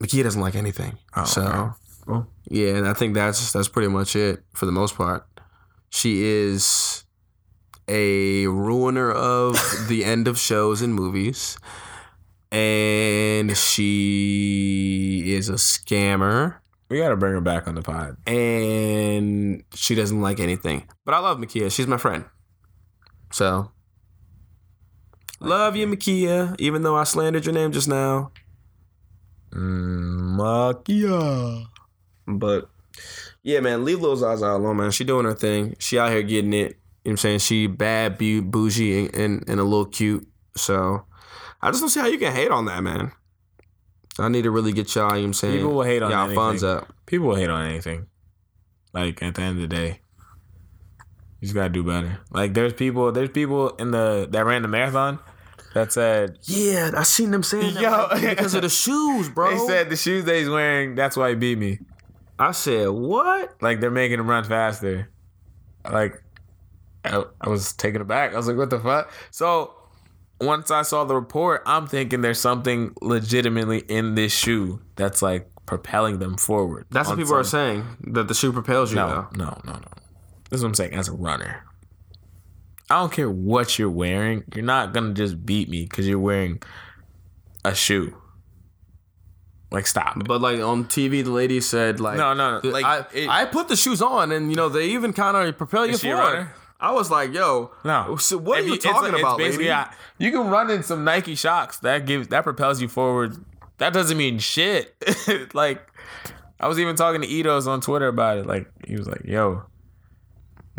Makia doesn't like anything. Oh, so okay. Well, yeah, and I think that's that's pretty much it for the most part. She is a ruiner of the end of shows and movies. And she is a scammer we gotta bring her back on the pod. and she doesn't like anything. But I love Makia. She's my friend. So love you, Makia, even though I slandered your name just now. Mm, Makia. But yeah, man, leave Lil Zaza alone, man. She doing her thing. She out here getting it. You know what I'm saying? She bad, bougie, and, and, and a little cute. So I just don't see how you can hate on that, man. I need to really get y'all, you know what I'm saying? People will hate on y'all anything. funds up. People will hate on anything. Like at the end of the day, you just gotta do better. Like there's people, there's people in the that ran the marathon that said Yeah, I seen them saying that Yo. like, because of the shoes, bro. they said the shoes that he's wearing. That's why he beat me. I said, what? Like they're making him run faster. Like I, I was taken aback. I was like, what the fuck? So once I saw the report, I'm thinking there's something legitimately in this shoe that's like propelling them forward. That's what people are saying, that the shoe propels you, No, though. no, no, no. This is what I'm saying as a runner. I don't care what you're wearing. You're not gonna just beat me because you're wearing a shoe. Like stop. it. But like on TV, the lady said like, No, no, no, like, I, it- I put the shoes on, and you know they even kind of propel you forward. I was like, yo, No. So what If are you it's talking like- about, basically, lady? uh, you can run in some Nike Shox that gives that propels you forward. That doesn't mean shit. like I was even talking to Itos on Twitter about it. Like he was like, "Yo,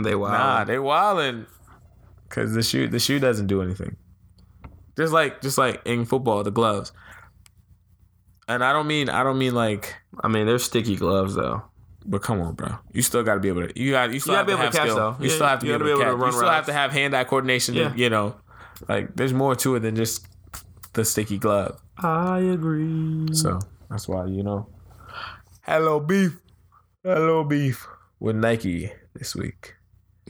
They wow. Nah, they wildin'. Cause the shoe the shoe doesn't do anything. Just like just like in football, the gloves. And I don't mean I don't mean like I mean, they're sticky gloves though. But come on, bro. You still gotta be able to you got you still You have to be able have to catch, skill. though. You Yeah, still have to be able to, be able to catch. You still have to have hand eye coordination Yeah. to, you know. Like there's more to it than just the sticky glove. I agree. So that's why, you know. Hello beef. Hello beef. With Nike this week.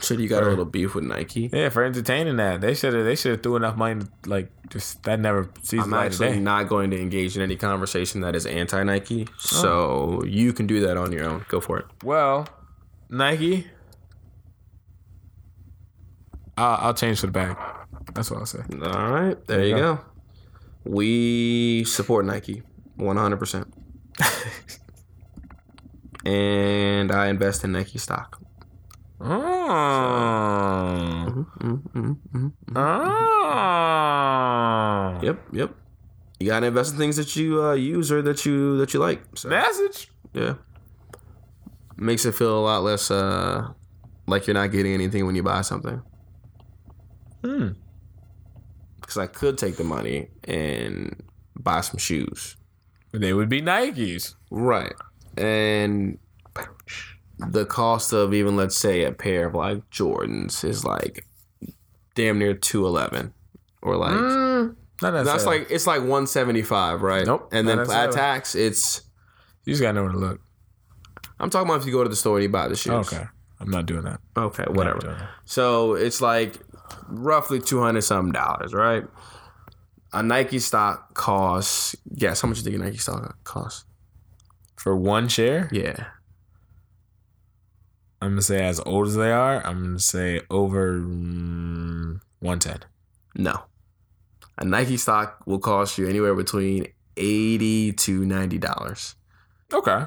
Should you got a little beef with Nike? Yeah, for entertaining that, they should have they should have threw enough money to, like just that never sees I'm the light of actually not going to engage in any conversation that is anti Nike. Oh. So you can do that on your own. Go for it. Well, Nike, I'll, I'll change for the bag. That's what I'll say. All right, there, you you go. go. We support Nike 100%. and I invest in Nike stock. Oh. Oh. Yep, yep. You gotta invest in things that you uh, use or that you that you like. So, Message. yeah, makes it feel a lot less uh, like you're not getting anything when you buy something. Hmm. Because I could take the money and buy some shoes. They would be Nikes. Right. And the cost of even let's say a pair of like Jordans is like damn near 211 or like mm, Not that's like it's like 175, right? Nope, And then at tax it's you just gotta know where to look. I'm talking about if you go to the store and you buy the shoes. Okay. I'm not doing that. Okay, Not whatever. that. So it's like roughly 200 something dollars, right? A Nike stock costs, guess how much you think a Nike stock costs? For one share, Yeah. I'm gonna say as old as they are, I'm gonna say over mm, 110. No. A Nike stock will cost you anywhere between 80 to $90. Okay.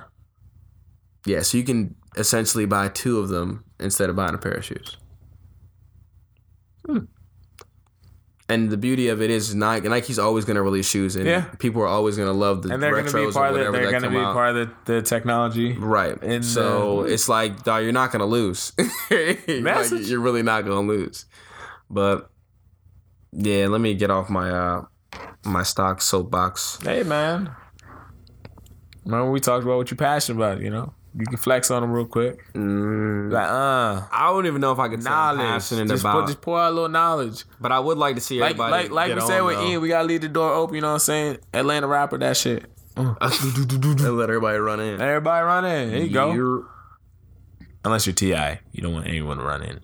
Yeah, so you can essentially buy two of them instead of buying a pair of shoes. Hmm. And the beauty of it is Nike Nike's always going to release shoes and Yeah. people are always going to love the And they're retros gonna be part of the, they're gonna be out. part of the, the technology. Right. And so the- it's like, dog, you're not going to lose. like, you're really not going to lose. But yeah, let me get off my uh my stock soapbox. Hey man. Remember we talked about what you're passionate about, you know? You can flex on them real quick. Mm, Like, uh, I don't even know if I could knowledge. passionate Just, about, put, just pour out a little knowledge. but I would like to see Like, everybody. like, like we said with though. Ian, we gotta leave the door open. You know what I'm saying? Atlanta rapper, that shit. and let everybody run in. Everybody run in. There you go. You're- Unless you're T.I, you don't want anyone to run in.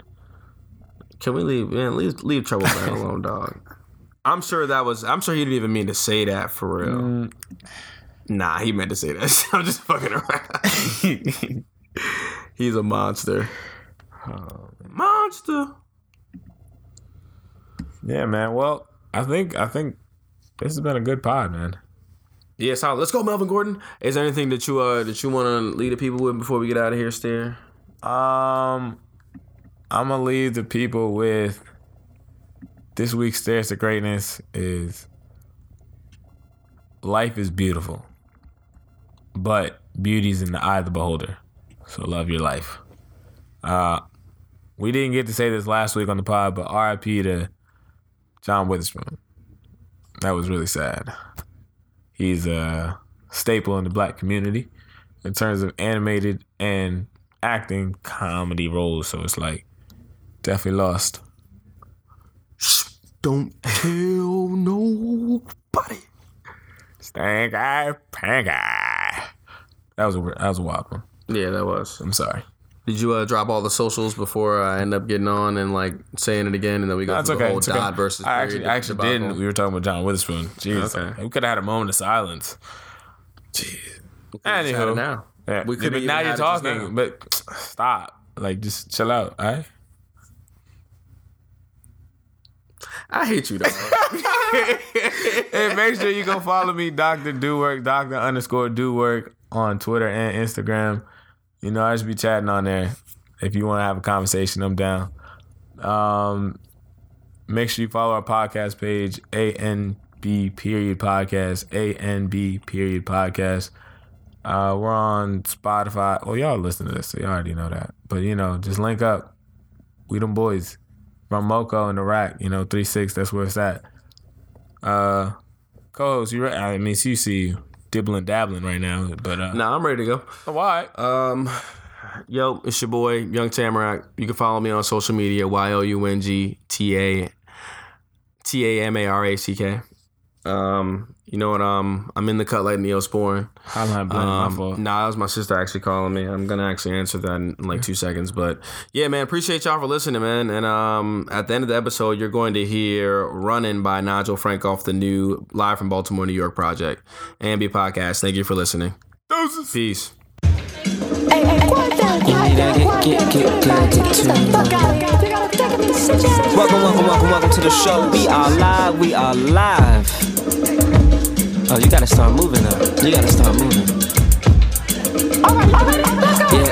Can we leave? Man, leave leave trouble man alone, dog. I'm sure that was. I'm sure he didn't even mean to say that for real. Mm. Nah, he meant to say that. I'm just fucking around. He's a monster. monster. Yeah, man. Well, I think I think this has been a good pod, man. Yeah, so let's go, Melvin Gordon. Is there anything that you uh that you want to lead the people with before we get out of here, Stair? Um, I'm gonna leave the people with this week's stairs to greatness is life is beautiful, but beauty's in the eye of the beholder. So love your life. Uh, we didn't get to say this last week on the pod, but R.I.P. to John Witherspoon. That was really sad. He's a staple in the black community in terms of animated and acting comedy roles. So it's like definitely lost. Don't tell nobody. Stank eye, pank eye. That was a that was a wild one. Yeah, that was. I'm sorry. Did you uh, drop all the socials before I end up getting on and like saying it again, and then we go That's through the okay. whole It's okay. Dodd versus I actually, I actually debacle? didn't. We were talking about John Witherspoon. Jeez, Okay. we could have had a moment of silence. Jeez. We just had Anywho. now. Yeah, We but even now you're talking, now. but stop. Like, just chill out. All right. I hate you, dog. and make sure you go follow me, Doctor Do Work, Doctor underscore Do Work on Twitter and Instagram. You know, I just be chatting on there. If you want to have a conversation, I'm down. Um, make sure you follow our podcast page, ANB period podcast, ANB period podcast. Uh, we're on Spotify. Well, y'all listen to this, so you already know that. But you know, just link up. We them boys from Moco in Iraq. You know, three six. That's where it's at. Uh, co-host, you right? I mean, you see you dibbling dabbling right now, but uh, nah, I'm ready to go. why? Um, yo, it's your boy Young Tamarack. You can follow me on social media: Y O U N G T A T A M A R A C K. Um, you know what? Um, I'm in the cut like Neosporin. I'm not blaming my Um, fault. nah, that was my sister actually calling me. I'm gonna actually answer that in, like two seconds. But yeah, man, appreciate y'all for listening, man. And um, at the end of the episode, you're going to hear "Running" by Nigel Frank off the new live from Baltimore, New York project, A&B podcast. Thank you for listening. Deuces. Peace. Welcome, welcome, welcome, welcome to the show. We are live, we are live. Oh, you gotta start moving now. You gotta start moving. Yeah.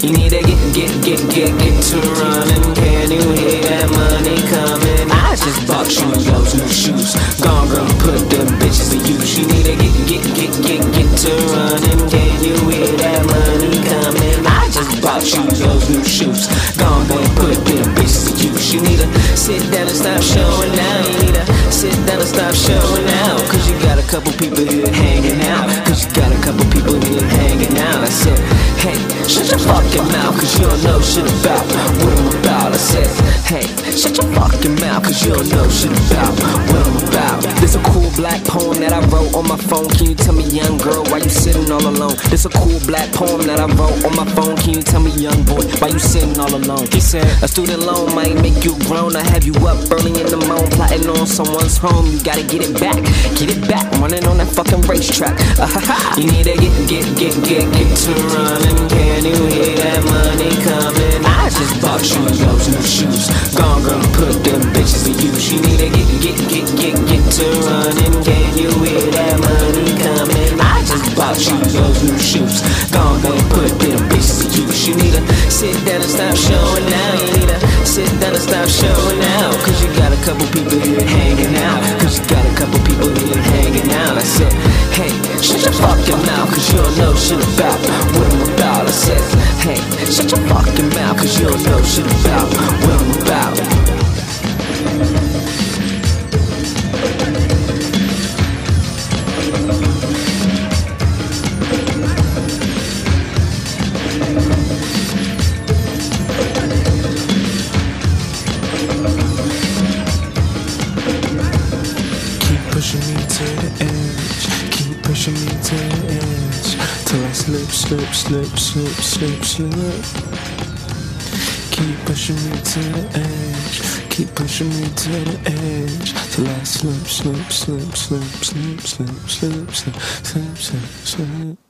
You need to get, get, get, get, get to running. Can you hear that money coming? I just bought you those new shoes. Gone, girl, put them bitches to use. You need to get, get, get, get, get to running. Can you hear that money coming? I just bought you those new shoes. Gone, boy, put them bitches to use. You need to sit down and stop showing now. You need to sit down and stop showing out. Cause you got a couple people here hanging out. Cause you got a couple people here hanging out. I said, shut your fucking mouth. Cause you don't know shit about what I'm about. I said, hey, shut your fucking mouth. Cause you don't know shit about what I'm about. There's a cool black poem that I wrote on my phone. Can you tell me, young girl, why you sitting all alone? There's a cool black poem that I wrote on my phone. Can you tell me, young boy, why you sitting all alone? He said, a student loan might make you grown. I have you up early in the morning, plotting on someone's home. You gotta get it back, get it back, running on that fucking racetrack. Uh, ha. You need to get, get, get, get, get to running. Can you hear that money coming? I just bought you those new shoes. Gone, girl, put them bitches to use. You need to get, get, get, get, get to running. Can you hear that money coming? Just bought you those new shoes. Gone, girl, put them bitches to use. You need to sit down and stop showing now. You need to sit down and stop showing out. Cause you got a couple people here hanging out. Cause you got a couple people here hanging out. I said, hey, shut your fucking mouth. Cause you don't know shit about what I'm about. I said, hey, shut your fucking mouth. Cause you don't know shit about what I'm about. Slip, slip, slip, slip, slip. Keep pushing me to the edge. Keep pushing me to the edge. Till I slip, slip, slip, slip, slip, slip, slip, slip, slip, slip, slip.